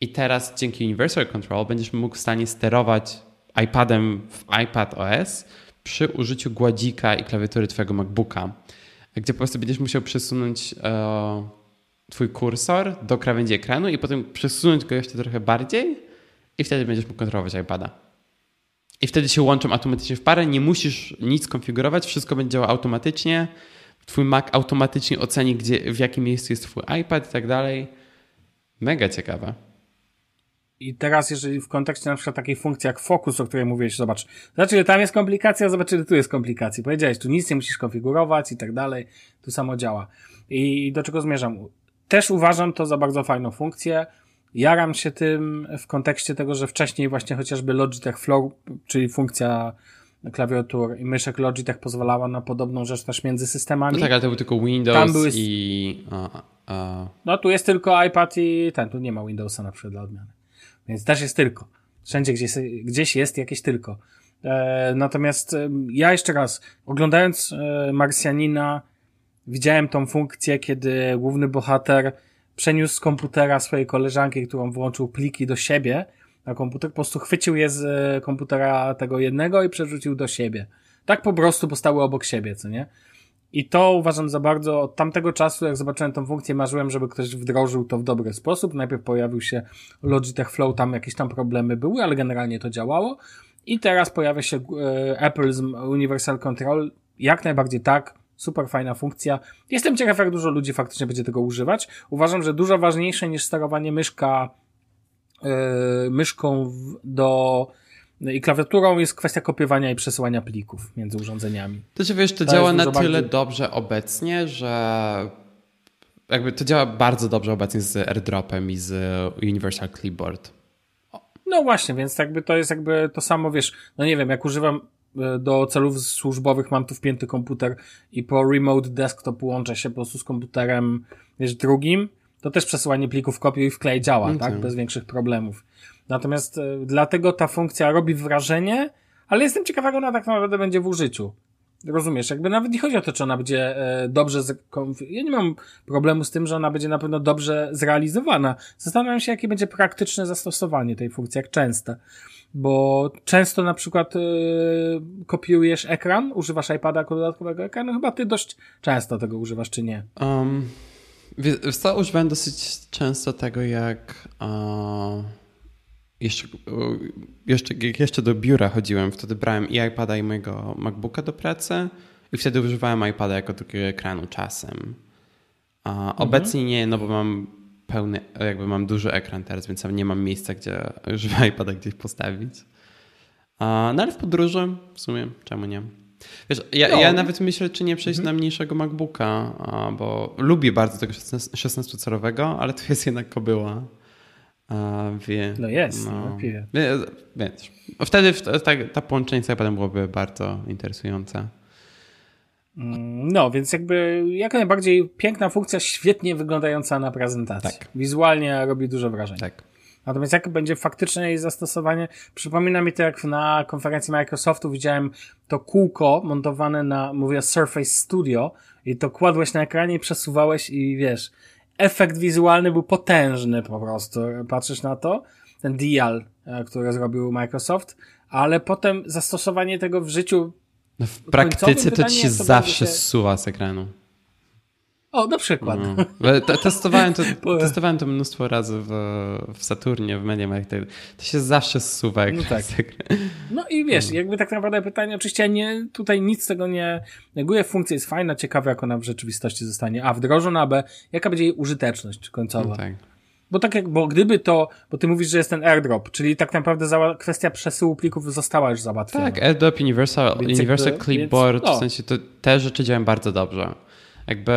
I teraz dzięki Universal Control będziesz mógł w stanie sterować iPadem w iPad OS przy użyciu gładzika i klawiatury Twojego MacBooka, gdzie po prostu będziesz musiał przesunąć e, Twój kursor do krawędzi ekranu i potem przesunąć go jeszcze trochę bardziej i wtedy będziesz mógł kontrolować iPada. I wtedy się łączą automatycznie w parę, nie musisz nic konfigurować, wszystko będzie działało automatycznie Twój Mac automatycznie oceni, gdzie, w jakim miejscu jest Twój iPad i tak dalej. Mega ciekawe. I teraz, jeżeli w kontekście na przykład takiej funkcji jak Focus, o której mówiłeś, zobacz, zobacz ile tam jest komplikacja, zobacz ile tu jest komplikacji. Powiedziałeś, tu nic nie musisz konfigurować i tak dalej, tu samo działa. I do czego zmierzam? Też uważam to za bardzo fajną funkcję. Jaram się tym w kontekście tego, że wcześniej właśnie chociażby Logitech Flow, czyli funkcja klawiatur i myszek Logitech pozwalała na podobną rzecz też między systemami. No tak, ale to był tylko Windows były... i... A, a... No tu jest tylko iPad i ten, tu nie ma Windowsa na przykład dla odmiany. Więc też jest tylko. Wszędzie gdzieś, gdzieś jest jakieś tylko. E, natomiast e, ja jeszcze raz, oglądając e, Marsjanina, widziałem tą funkcję, kiedy główny bohater przeniósł z komputera swojej koleżanki, którą włączył pliki do siebie, na komputer, po prostu chwycił je z e, komputera tego jednego i przerzucił do siebie. Tak po prostu postały obok siebie, co nie? I to uważam za bardzo, od tamtego czasu, jak zobaczyłem tą funkcję, marzyłem, żeby ktoś wdrożył to w dobry sposób. Najpierw pojawił się Logitech Flow, tam jakieś tam problemy były, ale generalnie to działało. I teraz pojawia się e, Apple's Universal Control. Jak najbardziej tak, super fajna funkcja. Jestem ciekaw, jak dużo ludzi faktycznie będzie tego używać. Uważam, że dużo ważniejsze niż sterowanie myszka E, myszką do i klawiaturą jest kwestia kopiowania i przesyłania plików między urządzeniami. To czy wiesz, to, to działa na tyle bardziej... dobrze obecnie, że jakby to działa bardzo dobrze obecnie z AirDropem i z Universal Clipboard. No właśnie, więc jakby to jest jakby to samo, wiesz, no nie wiem, jak używam do celów służbowych, mam tu wpięty komputer i po remote desktop łączę się po prostu z komputerem, wiesz, drugim, to też przesyłanie plików kopiuj i wklej działa, okay. tak? Bez większych problemów. Natomiast e, dlatego ta funkcja robi wrażenie, ale jestem ciekaw, jak ona tak naprawdę będzie w użyciu. Rozumiesz, jakby nawet nie chodzi o to, czy ona będzie e, dobrze, z, ja nie mam problemu z tym, że ona będzie na pewno dobrze zrealizowana. Zastanawiam się, jakie będzie praktyczne zastosowanie tej funkcji, jak częste. Bo często na przykład e, kopiujesz ekran, używasz iPada jako dodatkowego ekranu, chyba ty dość często tego używasz, czy nie? Um, co, używałem dosyć często tego, jak uh, jeszcze, jeszcze, jak jeszcze do biura chodziłem, wtedy brałem i iPada i mojego MacBooka do pracy i wtedy używałem iPada jako drugiego ekranu czasem. A mhm. obecnie nie, no bo mam pełny, jakby mam duży ekran teraz, więc nie mam miejsca, gdzie żeby iPada gdzieś postawić. No ale w podróży w sumie, czemu nie? Wiesz, ja, no. ja nawet myślę, czy nie przejść mhm. na mniejszego MacBooka, bo lubię bardzo tego 16-calowego, ale to jest jednak kobyła. Wie, no jest, no. Wie, wiesz, wtedy ta, ta połączenie z iPadem byłoby bardzo interesujące. Mm, no, więc jakby jak najbardziej piękna funkcja, świetnie wyglądająca na prezentacji. Tak. Wizualnie robi dużo wrażenia. Tak. Natomiast jak będzie faktyczne jej zastosowanie, przypomina mi to jak na konferencji Microsoftu widziałem to kółko montowane na, mówię Surface Studio i to kładłeś na ekranie i przesuwałeś i wiesz, efekt wizualny był potężny po prostu. Patrzysz na to, ten dial, e, który zrobił Microsoft, ale potem zastosowanie tego w życiu. No w praktyce to ci się zawsze się... zsuwa z ekranu. O, na przykład. No. Testowałem, to, testowałem to mnóstwo razy w, w Saturnie, w Mediamarkt. To się zawsze zsuwa. No tak. No i wiesz, no. jakby tak naprawdę pytanie, oczywiście ja nie, tutaj nic z tego nie neguję. Funkcja jest fajna, ciekawa, jak ona w rzeczywistości zostanie A wdrożona, B jaka będzie jej użyteczność końcowa. No tak. Bo tak jak, bo gdyby to, bo ty mówisz, że jest ten airdrop, czyli tak naprawdę za, kwestia przesyłu plików została już załatwiona. Tak, airdrop, Universal, Universal jakby, Clipboard, więc, no. w sensie to, te rzeczy działają bardzo dobrze jakby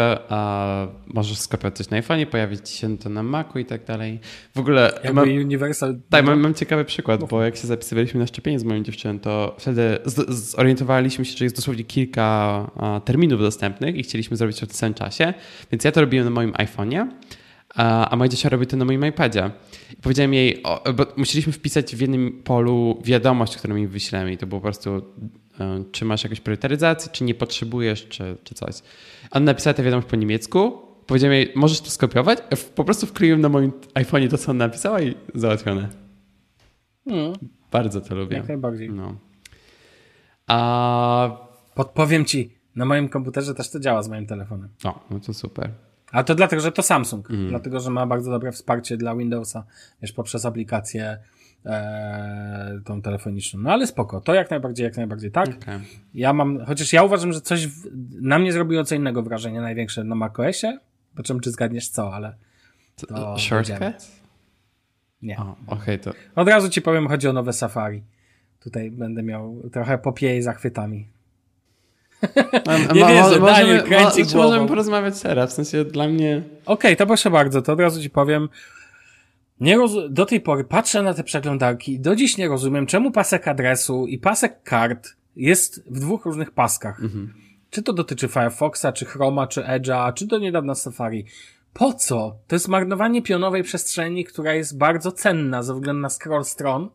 możesz skopiować coś na iPhone, pojawić się to na Macu i tak dalej. W ogóle... Jakby mam, Universal... Tak, mam, mam, ciekawy przykład, bo jak się zapisywaliśmy na szczepienie z moją dziewczyną, to wtedy zorientowaliśmy się, że jest dosłownie kilka a, terminów dostępnych i chcieliśmy zrobić to w tym samym czasie, więc ja to robiłem na moim iPhone'ie, a, moja dziewczyna robi to na moim iPadzie. I powiedziałem jej, o, bo musieliśmy wpisać w jednym polu wiadomość, którą mi wyślemy i to było po prostu E, czy masz jakąś prioryteryzację, czy nie potrzebujesz, czy, czy coś. On napisał tę wiadomość po niemiecku, powiedziałem jej, możesz to skopiować? Po prostu wkleiłem na moim iPhone'ie to, co on napisała i załatwione. Hmm. Bardzo to lubię. Jak najbardziej. No. A... Podpowiem ci, na moim komputerze też to działa z moim telefonem. O, no to super. Ale to dlatego, że to Samsung. Mm. Dlatego, że ma bardzo dobre wsparcie dla Windowsa, wiesz, poprzez aplikację e, tą telefoniczną. No ale spoko, to jak najbardziej, jak najbardziej tak. Okay. Ja mam, chociaż ja uważam, że coś w, na mnie zrobiło co innego wrażenie największe na macOSie, po czym czy zgadniesz co, ale to Shortcut? Nie. Okej, okay, to... Od razu ci powiem, chodzi o nowe Safari. Tutaj będę miał trochę popieje zachwytami. nie ma, wierzę, możemy, kręci możemy porozmawiać teraz, w sensie dla mnie... Okej, okay, to proszę bardzo, to od razu ci powiem, nie roz... Do tej pory patrzę na te przeglądarki i do dziś nie rozumiem, czemu pasek adresu i pasek kart jest w dwóch różnych paskach. Mhm. Czy to dotyczy Firefoxa, czy Chroma, czy Edge'a, czy do niedawna Safari. Po co? To jest marnowanie pionowej przestrzeni, która jest bardzo cenna ze względu na scroll stron.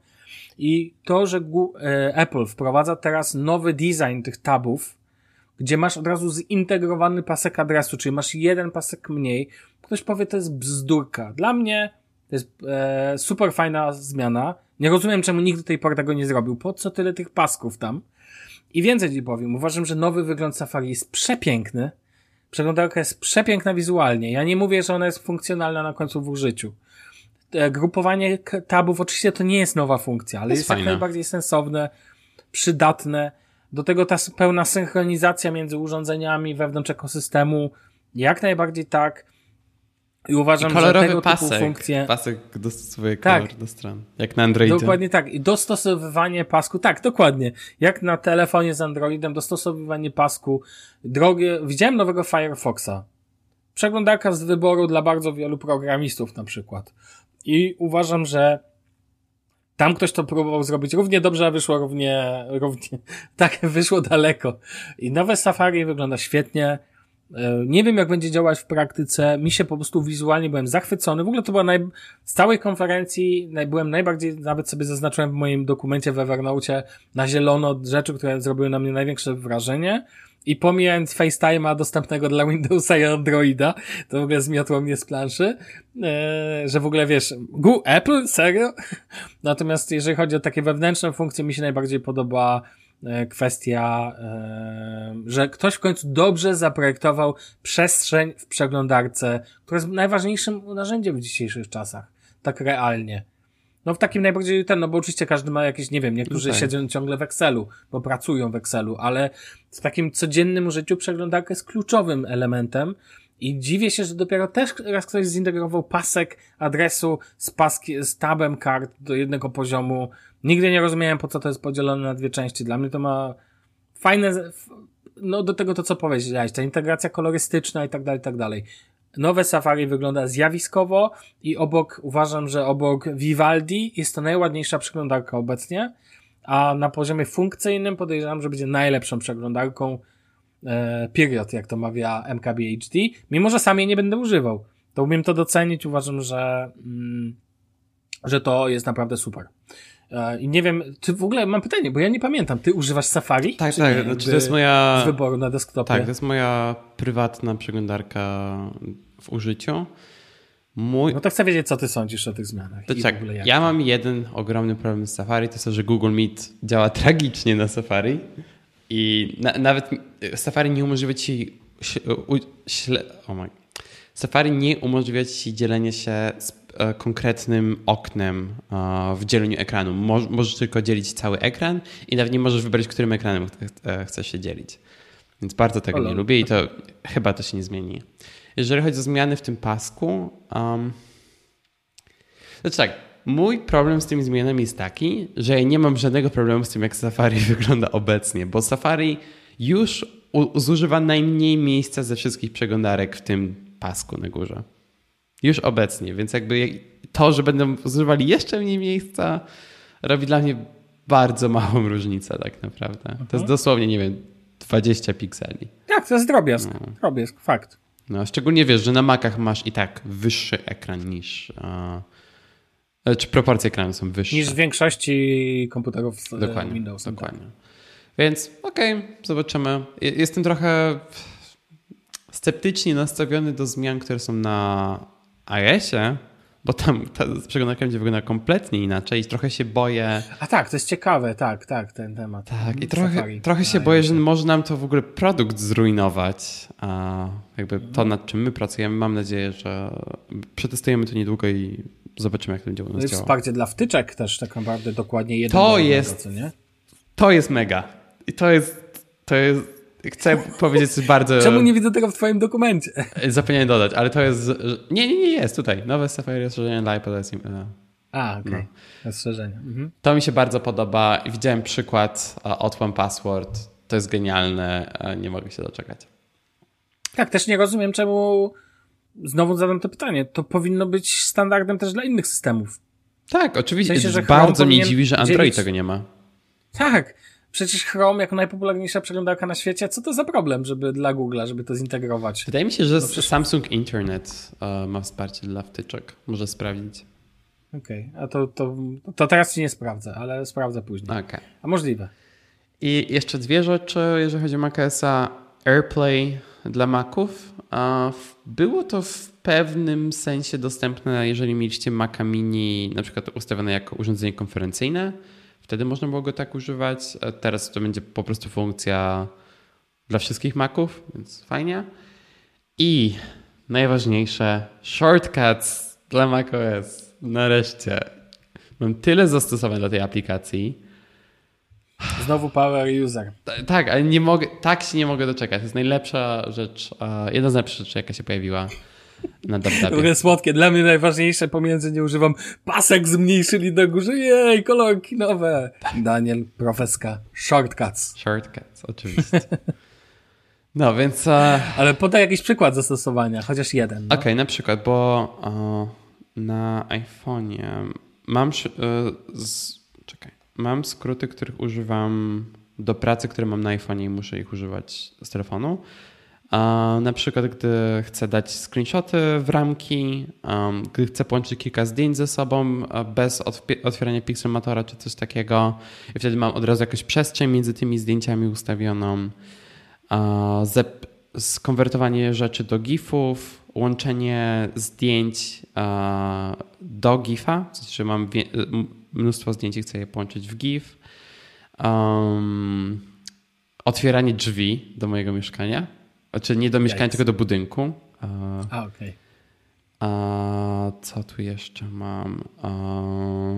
I to, że e, Apple wprowadza teraz nowy design tych tabów, gdzie masz od razu zintegrowany pasek adresu, czyli masz jeden pasek mniej, ktoś powie, to jest bzdurka. Dla mnie to jest e, super fajna zmiana. Nie rozumiem, czemu nikt do tej pory tego nie zrobił. Po co tyle tych pasków tam? I więcej ci powiem. Uważam, że nowy wygląd Safari jest przepiękny. Przeglądarka jest przepiękna wizualnie. Ja nie mówię, że ona jest funkcjonalna na końcu w użyciu. E, grupowanie tabów oczywiście to nie jest nowa funkcja, ale jest, jest jak najbardziej sensowne, przydatne. Do tego ta pełna synchronizacja między urządzeniami wewnątrz ekosystemu, jak najbardziej tak. I uważam, I kolorowy że tego pasek, typu funkcje... pasek dostosowuje kolor tak, do stron, jak na Androidzie. Dokładnie tak. I dostosowywanie pasku, tak, dokładnie. Jak na telefonie z Androidem, dostosowywanie pasku. Drogie, widziałem nowego Firefoxa. Przeglądarka z wyboru dla bardzo wielu programistów na przykład. I uważam, że tam ktoś to próbował zrobić równie dobrze, a wyszło równie, równie, tak, wyszło daleko. I nowe Safari wygląda świetnie E, nie wiem, jak będzie działać w praktyce. Mi się po prostu wizualnie byłem zachwycony. W ogóle to była naj... z całej konferencji byłem najbardziej, nawet sobie zaznaczyłem w moim dokumencie w Evernote na zielono rzeczy, które zrobiły na mnie największe wrażenie. I pomijając FaceTime'a dostępnego dla Windowsa i Androida, to w ogóle zmiotło mnie z planszy, e, że w ogóle wiesz, Google, Apple? Serio? Natomiast jeżeli chodzi o takie wewnętrzne funkcje, mi się najbardziej podoba E, kwestia, e, że ktoś w końcu dobrze zaprojektował przestrzeń w przeglądarce, która jest najważniejszym narzędziem w dzisiejszych czasach. Tak realnie. No w takim najbardziej ten, no bo oczywiście każdy ma jakieś, nie wiem, niektórzy okay. siedzą ciągle w Excelu, bo pracują w Excelu, ale w takim codziennym życiu przeglądarka jest kluczowym elementem i dziwię się, że dopiero też raz ktoś zintegrował pasek adresu z, paski, z tabem kart do jednego poziomu, Nigdy nie rozumiałem, po co to jest podzielone na dwie części. Dla mnie to ma fajne, no do tego to, co powiedziałeś, ta integracja kolorystyczna i tak dalej, i tak dalej. Nowe Safari wygląda zjawiskowo i obok, uważam, że obok Vivaldi jest to najładniejsza przeglądarka obecnie, a na poziomie funkcyjnym podejrzewam, że będzie najlepszą przeglądarką e, period, jak to mawia MKBHD, mimo że sam jej nie będę używał. To umiem to docenić, uważam, że, mm, że to jest naprawdę super. I nie wiem, czy w ogóle mam pytanie, bo ja nie pamiętam. Ty używasz Safari? Tak, tak. Nie, znaczy, to jest moja. Z wyboru na desktopie. Tak, to jest moja prywatna przeglądarka w użyciu. Mój... No to chcę wiedzieć, co ty sądzisz o tych zmianach. To tak, ja mam jeden ogromny problem z Safari, to jest to, że Google Meet działa tragicznie na Safari i na, nawet Safari nie umożliwia ci śle, oh my. Safari nie umożliwia ci dzielenie się z konkretnym oknem e, w dzieleniu ekranu. Możesz tylko dzielić cały ekran i nawet nie możesz wybrać, którym ekranem e, chcesz się dzielić. Więc bardzo tego nie lubię i to chyba to się nie zmieni. Jeżeli chodzi o zmiany w tym pasku, um, znaczy tak, mój problem z tymi zmianami jest taki, że ja nie mam żadnego problemu z tym, jak Safari wygląda obecnie, bo Safari już zużywa najmniej miejsca ze wszystkich przeglądarek w tym pasku na górze. Już obecnie, więc jakby to, że będą zużywali jeszcze mniej miejsca, robi dla mnie bardzo małą różnicę tak naprawdę. To jest mhm. dosłownie, nie wiem, 20 pikseli. Tak, to jest drobiazg. No. Drobiazg, fakt. No, szczególnie wiesz, że na Macach masz i tak wyższy ekran niż... Uh, czy proporcje ekranu są wyższe. Niż w większości komputerów dokładnie, Windows. Tak. Dokładnie. Tak. Więc okej, okay, zobaczymy. Jestem trochę sceptycznie nastawiony do zmian, które są na iOSie, bo tam ta przeglądarka będzie wyglądała kompletnie inaczej i trochę się boję. A tak, to jest ciekawe, tak, tak, ten temat. Tak, i trochę, trochę się boję, że może nam to w ogóle produkt zrujnować. A jakby to, nad czym my pracujemy, mam nadzieję, że przetestujemy to niedługo i zobaczymy, jak to będzie u nas no działało. wsparcie dla wtyczek też tak naprawdę dokładnie jedno. To jest, nie? to jest mega. I to jest, to jest Chcę powiedzieć coś bardzo... Czemu nie widzę tego w twoim dokumencie? Zapomniałem dodać, ale to jest... Nie, nie, nie jest tutaj. Nowe Safari rozszerzenie dla iPadOS. A, okej. Okay. No. Rozszerzenie. Mhm. To mi się bardzo podoba. Widziałem przykład od One Password. To jest genialne. Nie mogę się doczekać. Tak, też nie rozumiem, czemu... Znowu zadam to pytanie. To powinno być standardem też dla innych systemów. Tak, oczywiście. W sensie, że bardzo mnie dziwi, że Android dzielić... tego nie ma. Tak, Przecież Chrome jako najpopularniejsza przeglądarka na świecie, co to za problem, żeby dla Google'a, żeby to zintegrować? Wydaje mi się, że no przecież... Samsung Internet uh, ma wsparcie dla wtyczek. Może sprawdzić. Okej, okay. a to, to, to teraz ci nie sprawdzę, ale sprawdzę później. Okay. A możliwe. I jeszcze dwie rzeczy, jeżeli chodzi o macOSa. AirPlay dla Maców. Było to w pewnym sensie dostępne, jeżeli mieliście Maca Mini na przykład ustawione jako urządzenie konferencyjne. Wtedy można było go tak używać. Teraz to będzie po prostu funkcja dla wszystkich Maców, więc fajnie. I najważniejsze, shortcuts dla macOS. Nareszcie. Mam tyle zastosowań dla tej aplikacji. Znowu power user. tak, ale nie mogę, tak się nie mogę doczekać. To jest najlepsza rzecz, jedna z najlepszych rzeczy, jaka się pojawiła na słodkie. Dla mnie najważniejsze pomiędzy nie używam pasek zmniejszyli do górze. Jej, kolorki nowe. Daniel, profeska. Shortcuts. Shortcuts, oczywiście. No, więc... Uh... Ale podaj jakiś przykład zastosowania, chociaż jeden. No? Okej, okay, na przykład, bo uh, na iPhone'ie mam... Uh, z... Czekaj. Mam skróty, których używam do pracy, które mam na iPhone'ie i muszę ich używać z telefonu. Na przykład, gdy chcę dać screenshoty w ramki, gdy chcę połączyć kilka zdjęć ze sobą bez otwierania Pixelmatora czy coś takiego, i wtedy mam od razu jakąś przestrzeń między tymi zdjęciami ustawioną. Skonwertowanie rzeczy do GIFów, łączenie zdjęć do GIFa, w sensie, że mam mnóstwo zdjęć i chcę je połączyć w GIF. Otwieranie drzwi do mojego mieszkania znaczy nie do mieszkania, tylko do budynku. A, okej. Okay. A co tu jeszcze mam? A...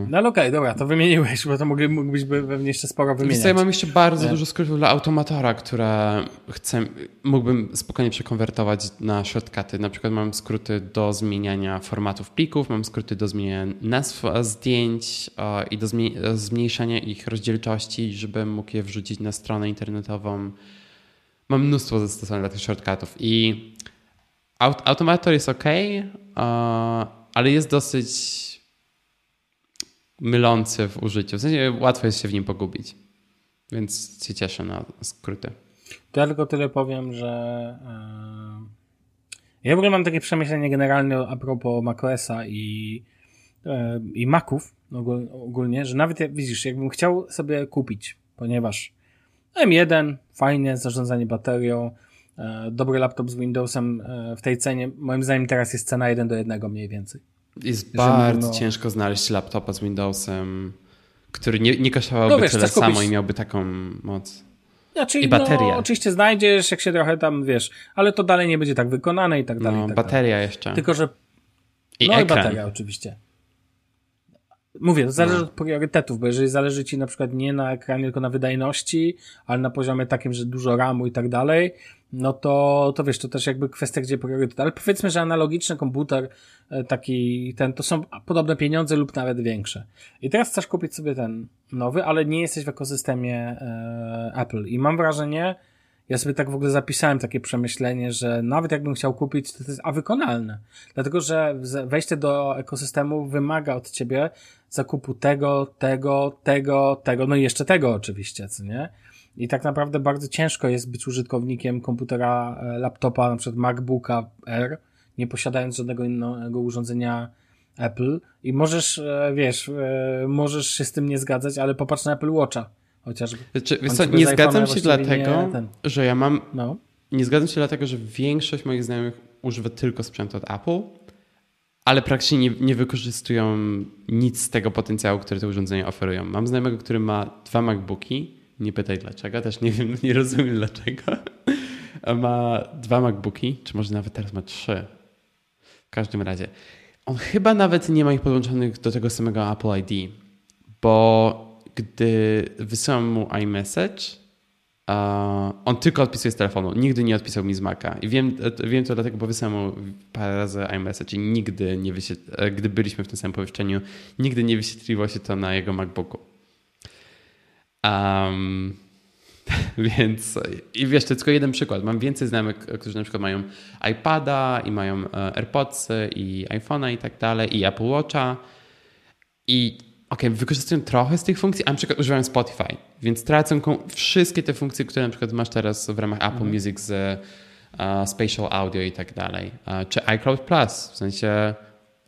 No ale okej, okay, dobra, to wymieniłeś, bo to mogli, mógłbyś pewnie jeszcze sporo wymieniać. ja mam jeszcze bardzo dużo skrótów dla automatora, które chcę, mógłbym spokojnie przekonwertować na shortcuty. Na przykład mam skróty do zmieniania formatów plików, mam skróty do zmieniania nazw zdjęć i do zmniejszania ich rozdzielczości, żebym mógł je wrzucić na stronę internetową mam mnóstwo zastosowań dla tych shortcutów i aut Automator jest ok, ale jest dosyć mylący w użyciu. W sensie łatwo jest się w nim pogubić. Więc się cieszę na skróty. To ja tylko tyle powiem, że yy... ja w ogóle mam takie przemyślenie generalne a propos macOSa i, yy, i Maców ogólnie, że nawet jak widzisz, jakbym chciał sobie kupić, ponieważ M1, fajnie, zarządzanie baterią, e, dobry laptop z Windowsem e, w tej cenie. Moim zdaniem teraz jest cena 1 do 1 mniej więcej. Jest bardzo mówimy, ciężko znaleźć laptopa z Windowsem, który nie, nie kosztowałby no wiesz, tyle samo kupić... i miałby taką moc. Znaczy, I bateria. No, oczywiście znajdziesz, jak się trochę tam, wiesz, ale to dalej nie będzie tak wykonane i tak dalej. No, tak bateria dalej. jeszcze. Tylko, że... I no ekran. i bateria oczywiście. Mówię, to zależy no. od priorytetów, bo jeżeli zależy ci na przykład nie na ekranie, tylko na wydajności, ale na poziomie takim, że dużo RAMu i tak dalej, no to, to wiesz, to też jakby kwestia, gdzie priorytet. Ale powiedzmy, że analogiczny komputer, e, taki ten, to są podobne pieniądze lub nawet większe. I teraz chcesz kupić sobie ten nowy, ale nie jesteś w ekosystemie e, Apple. I mam wrażenie, ja sobie tak w ogóle zapisałem takie przemyślenie, że nawet jakbym chciał kupić, to, to jest a wykonalne. Dlatego, że wejście do ekosystemu wymaga od ciebie zakupu tego, tego, tego, tego, no i jeszcze tego oczywiście, co nie? I tak naprawdę bardzo ciężko jest być użytkownikiem komputera, e, laptopa, na przykład MacBooka R, nie posiadając żadnego innego urządzenia Apple i możesz, e, wiesz, e, możesz się z tym nie zgadzać, ale popatrz na Apple Watcha chociażby. Znaczy, co, nie zgadzam się dlatego, nie, że ja mam... No. Nie zgadzam się dlatego, że większość moich znajomych używa tylko sprzętu od Apple, ale praktycznie nie, nie wykorzystują nic z tego potencjału, który te urządzenia oferują. Mam znajomego, który ma dwa MacBooki, nie pytaj dlaczego, też nie wiem, nie rozumiem dlaczego. ma dwa MacBooki, czy może nawet teraz ma trzy. W każdym razie. On chyba nawet nie ma ich podłączonych do tego samego Apple ID, bo gdy wysyłam mu iMessage, on tylko odpisuje z telefonu. Nigdy nie odpisał mi z Maca. I wiem, wiem to dlatego, bo wysłałem mu parę razy iMessage i nigdy nie wyświetliło, gdy byliśmy w tym samym pomieszczeniu, nigdy nie wyświetliło się to na jego MacBooku. Um, więc i wiesz, to tylko jeden przykład. Mam więcej znajomych, którzy na przykład mają iPada i mają e, AirPodsy i iPhone'a i tak dalej i Apple Watcha i ok, wykorzystują trochę z tych funkcji, a na przykład używają Spotify, więc tracą wszystkie te funkcje, które na przykład masz teraz w ramach Apple mm. Music z uh, Spatial Audio i tak dalej. Uh, czy iCloud Plus, w sensie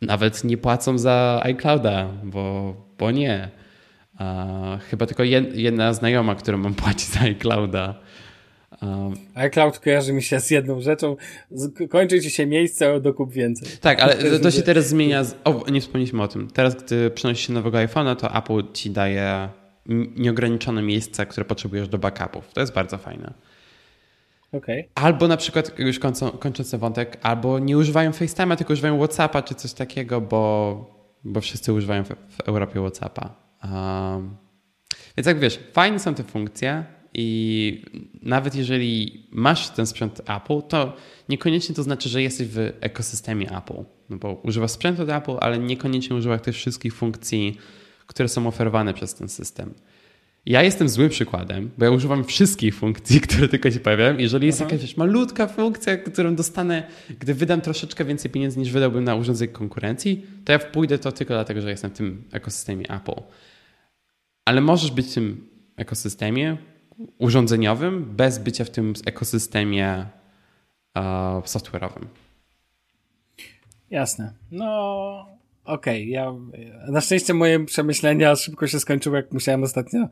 nawet nie płacą za iClouda, bo, bo nie. Uh, chyba tylko jedna znajoma, którą mam płacić za iClouda. Um, iCloud kojarzy mi się z jedną rzeczą. Kończy ci się miejsce, dokup więcej. Tak, ale to, to się teraz zmienia. Z, o, nie wspomnieliśmy o tym. Teraz, gdy przenosisz się nowego iPhone'a, to Apple ci daje nieograniczone miejsca, które potrzebujesz do backupów. To jest bardzo fajne. Okay. Albo na przykład, już kończąc ten wątek, albo nie używają FaceTime'a, tylko używają WhatsAppa czy coś takiego, bo, bo wszyscy używają w, w Europie WhatsAppa. Um, więc jak wiesz, fajne są te funkcje, i nawet jeżeli masz ten sprzęt Apple, to niekoniecznie to znaczy, że jesteś w ekosystemie Apple. No bo używasz sprzętu od Apple, ale niekoniecznie używasz tych wszystkich funkcji, które są oferowane przez ten system. Ja jestem złym przykładem, bo ja używam wszystkich funkcji, które tylko się pojawiają. Jeżeli jest Aha. jakaś wiesz, malutka funkcja, którą dostanę, gdy wydam troszeczkę więcej pieniędzy niż wydałbym na urządzenie konkurencji, to ja pójdę to tylko dlatego, że jestem w tym ekosystemie Apple. Ale możesz być w tym ekosystemie, urządzeniowym, bez bycia w tym ekosystemie software'owym. Jasne. No, okej. Okay. Ja, na szczęście moje przemyślenia szybko się skończyły, jak musiałem ostatnio.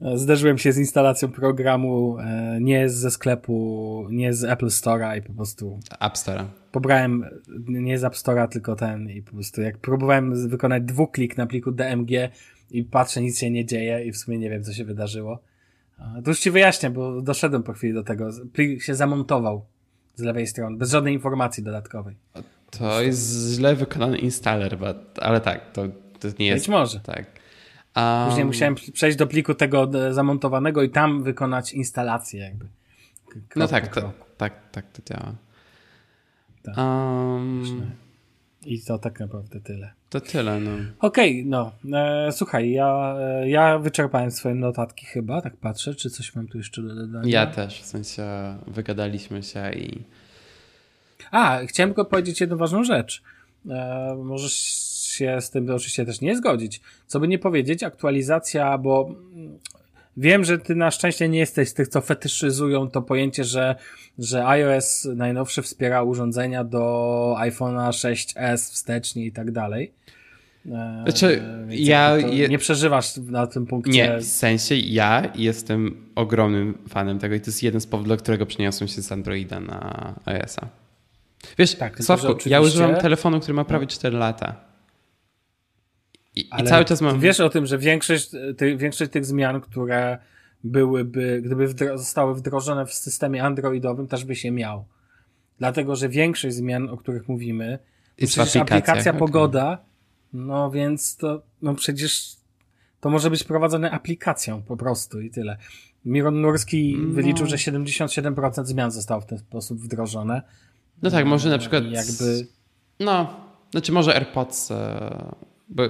E, zderzyłem się z instalacją programu e, nie ze sklepu, nie z Apple Store'a i po prostu. App Store'a. Pobrałem nie z App Store'a, tylko ten i po prostu jak próbowałem wykonać dwuklik na pliku DMG i patrzę, nic się nie dzieje i w sumie nie wiem, co się wydarzyło. To już ci wyjaśnię, bo doszedłem po chwili do tego. Plik się zamontował z lewej strony, bez żadnej informacji dodatkowej. To jest źle wykonany installer, ale tak, to, to nie jest. Być może. Tak. Um... Później musiałem przejść do pliku tego zamontowanego i tam wykonać instalację jakby. Krok no tak, to, tak, tak to działa. Tak. Um... I to tak naprawdę tyle. To tyle, no. Okej, okay, no. E, słuchaj, ja, e, ja wyczerpałem swoje notatki chyba, tak patrzę, czy coś mam tu jeszcze do dodania. Ja też, w sensie wygadaliśmy się i... A, chciałem tylko powiedzieć jedną ważną rzecz. E, możesz się z tym oczywiście też nie zgodzić. Co by nie powiedzieć, aktualizacja, bo wiem, że ty na szczęście nie jesteś z tych, co fetyszyzują to pojęcie, że, że iOS najnowszy wspiera urządzenia do iPhone'a 6s wstecznie i tak dalej. E, znaczy, ja je... nie przeżywasz na tym punkcie. Nie, w sensie ja jestem ogromnym fanem tego i to jest jeden z powodów, dla którego przeniosłem się z Androida na iOS-a. Wiesz, tak, Sławku, ja używam telefonu, który ma prawie 4 lata. I, i cały czas mam... Wiesz o tym, że większość, ty, większość tych zmian, które byłyby, gdyby wdro zostały wdrożone w systemie androidowym, też by się miał. Dlatego, że większość zmian, o których mówimy, jest przecież aplikacja okay. pogoda, no więc to, no przecież to może być prowadzone aplikacją po prostu i tyle. Miron Nurski no. wyliczył, że 77% zmian zostało w ten sposób wdrożone. No tak, może na przykład. Jakby. No, znaczy może AirPods. E, bo...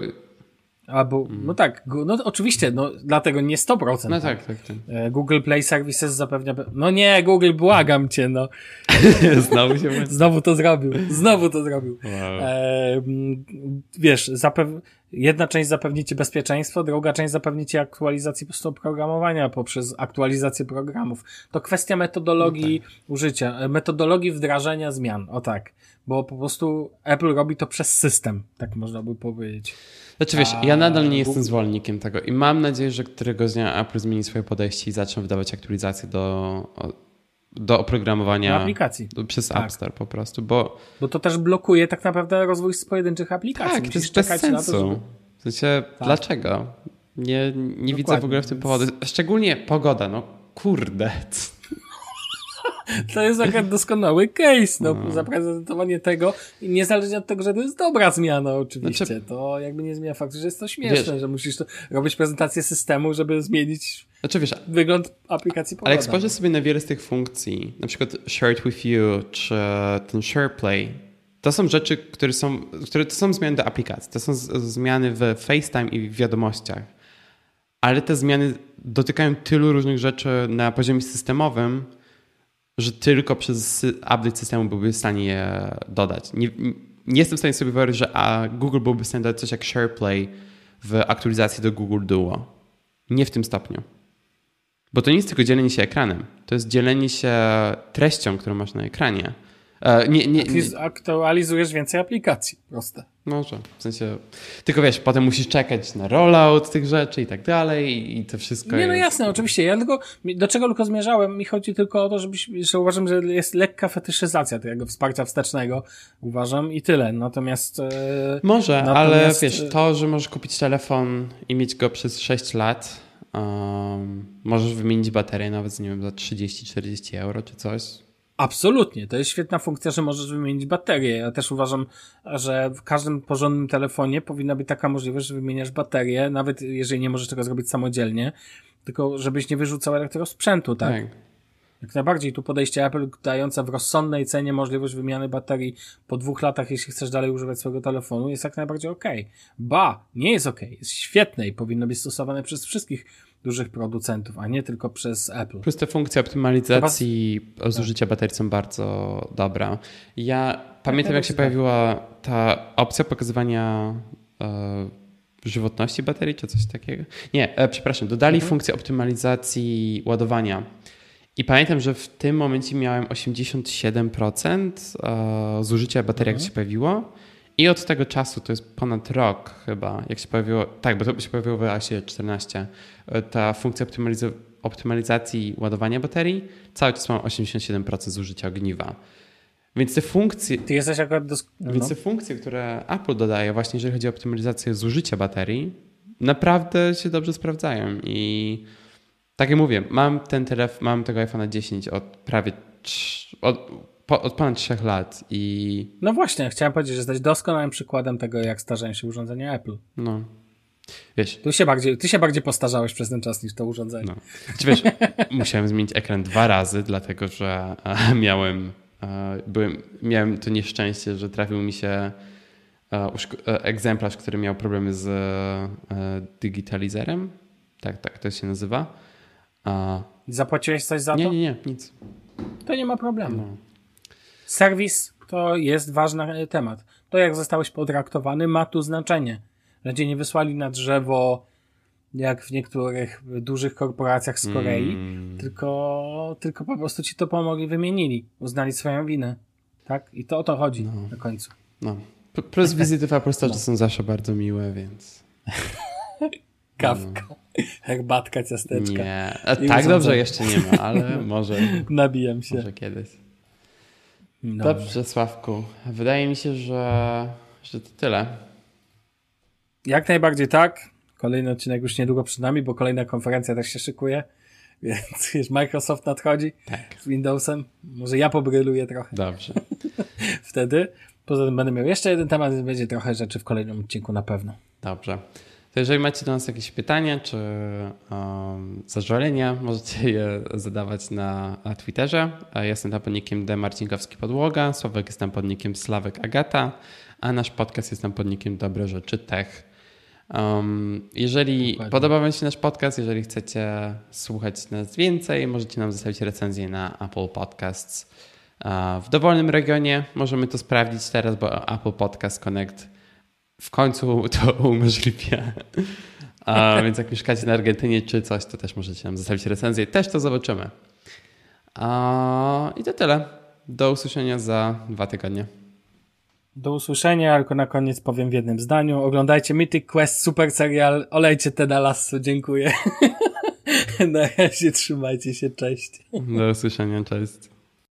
Albo, mm. no tak, no oczywiście, no dlatego nie 100%. No tak, tak, tak. E, Google Play Services zapewnia. No nie, Google, błagam cię, no. Znowu się Znowu to zrobił. Znowu to zrobił. Wow. E, wiesz, zapew jedna część zapewni ci bezpieczeństwo, druga część zapewni ci aktualizację po prostu oprogramowania poprzez aktualizację programów. To kwestia metodologii no tak. użycia, e, metodologii wdrażania zmian, o tak. Bo po prostu Apple robi to przez system, tak można by powiedzieć. Znaczy wiesz, ja nadal nie jestem zwolennikiem tego i mam nadzieję, że któregoś dnia Apple zmieni swoje podejście i zacznie wydawać aktualizacje do do oprogramowania do aplikacji. przez tak. App Store po prostu, bo... Bo to też blokuje tak naprawdę rozwój z pojedynczych aplikacji. Tak, Musisz to jest bez sensu. To, żeby... W sensie, tak. dlaczego? Nie, nie widzę w ogóle w tym powodu. Szczególnie pogoda, no kurde. To jest akurat doskonały case, no, no. zaprezentowanie tego i niezależnie od tego, że to jest dobra zmiana oczywiście, znaczy, to jakby nie zmienia faktu, że jest to śmieszne, wiesz, że musisz robić prezentację systemu, żeby zmienić znaczy, wiesz, wygląd aplikacji pogoda. Ale jak spojrzysz sobie na wiele z tych funkcji, na przykład Shared with You, czy ten SharePlay, to są rzeczy, które są, które to są zmiany do aplikacji, to są zmiany w FaceTime i w wiadomościach, ale te zmiany dotykają tylu różnych rzeczy na poziomie systemowym, że tylko przez update systemu byłby w stanie je dodać. Nie, nie jestem w stanie sobie wyobrazić, że a Google byłby w stanie dodać coś jak SharePlay w aktualizacji do Google Duo. Nie w tym stopniu. Bo to nie jest tylko dzielenie się ekranem. To jest dzielenie się treścią, którą masz na ekranie. E, nie, nie, nie. aktualizujesz więcej aplikacji, proste. Może, w sensie, tylko wiesz, potem musisz czekać na rollout tych rzeczy i tak dalej i to wszystko Nie, no jest... no jasne, oczywiście, ja tylko, do czego tylko zmierzałem, mi chodzi tylko o to, żebyś, że uważam, że jest lekka fetyszyzacja tego wsparcia wstecznego, uważam i tyle, natomiast... E, Może, natomiast... ale wiesz, to, że możesz kupić telefon i mieć go przez 6 lat, um, możesz wymienić baterię nawet, nie wiem, za 30-40 euro czy coś, Absolutnie, to jest świetna funkcja, że możesz wymienić baterię. Ja też uważam, że w każdym porządnym telefonie powinna być taka możliwość, że wymieniasz baterię, nawet jeżeli nie możesz tego zrobić samodzielnie, tylko żebyś nie wyrzucał elektrosprzętu, tak? tak. Jak najbardziej tu podejście Apple dające w rozsądnej cenie możliwość wymiany baterii po dwóch latach, jeśli chcesz dalej używać swojego telefonu, jest jak najbardziej ok. Ba, nie jest ok, jest świetne i powinno być stosowane przez wszystkich dużych producentów, a nie tylko przez Apple. Plus te funkcje optymalizacji zużycia baterii są bardzo dobra. Ja pamiętam, jak się tak. pojawiła ta opcja pokazywania e, żywotności baterii, czy coś takiego. Nie, e, przepraszam, dodali mhm. funkcję optymalizacji ładowania. I pamiętam, że w tym momencie miałem 87% zużycia baterii, jak mhm. się pojawiło. I od tego czasu, to jest ponad rok chyba, jak się pojawiło, tak, bo to się pojawiło w ASie 14, ta funkcja optymaliz- optymalizacji ładowania baterii, cały czas mam 87% zużycia ogniwa. Więc te funkcje. Ty jesteś akurat dos- no. Więc te funkcje, które Apple dodaje, właśnie jeżeli chodzi o optymalizację zużycia baterii, naprawdę się dobrze sprawdzają. I tak jak mówię, mam ten telefon, mam tego iPhone'a 10 od prawie od, od ponad 3 lat i. No właśnie, chciałem powiedzieć, że jesteś doskonałym przykładem tego, jak starzeją się urządzenia Apple. No. Wiesz. Ty się bardziej, ty się bardziej postarzałeś przez ten czas niż to urządzenie. No. Znaczy, wiesz, musiałem zmienić ekran dwa razy, dlatego że e, miałem byłem, miałem to nieszczęście, że trafił mi się e, egzemplarz, który miał problemy z e, digitalizerem. Tak, tak to się nazywa. Zapłaciłeś coś za nie, to? Nie, nie, nic. To nie ma problemu. No. Serwis to jest ważny temat. To, jak zostałeś potraktowany, ma tu znaczenie. Że nie wysłali na drzewo jak w niektórych dużych korporacjach z Korei, mm. tylko, tylko po prostu ci to pomogli, wymienili, uznali swoją winę. Tak? I to o to chodzi no. na końcu. No. Plus wizyty w Apple Store no. są zawsze bardzo miłe, więc... Kawka, no. herbatka, ciasteczka. Nie, tak dobrze jeszcze nie ma, ale może... Nabijam się. Może kiedyś. Dobrze. dobrze, Sławku. Wydaje mi się, że, że to tyle. Jak najbardziej tak. Kolejny odcinek już niedługo przed nami, bo kolejna konferencja też się szykuje. Więc już Microsoft nadchodzi tak. z Windowsem. Może ja pobryluję trochę. Dobrze. Wtedy. Poza tym będę miał jeszcze jeden temat, więc będzie trochę rzeczy w kolejnym odcinku na pewno. Dobrze. To jeżeli macie do nas jakieś pytania czy um, zażalenia, możecie je zadawać na, Twitterze. Ja jestem tam podnikiem D. Marcinkowski Podłoga, Sławek jest tam podnikiem Slawek Agata, a nasz podcast jest tam podnikiem Dobre Rzeczy Tech. Um, jeżeli Dokładnie. podoba Wam się nasz podcast, jeżeli chcecie słuchać nas więcej, możecie nam zostawić recenzję na Apple Podcasts. W dowolnym regionie możemy to sprawdzić teraz, bo Apple Podcast Connect w końcu to umożliwia. A, więc jak mieszkacie na Argentynie czy coś, to też możecie nam zostawić recenzję. Też to zobaczymy. A, I to tyle. Do usłyszenia za dwa tygodnie. Do usłyszenia, tylko na koniec powiem w jednym zdaniu. Oglądajcie Mythic Quest, super serial. Olejcie Teda Lasso, dziękuję. na razie trzymajcie się, cześć. Do usłyszenia, cześć.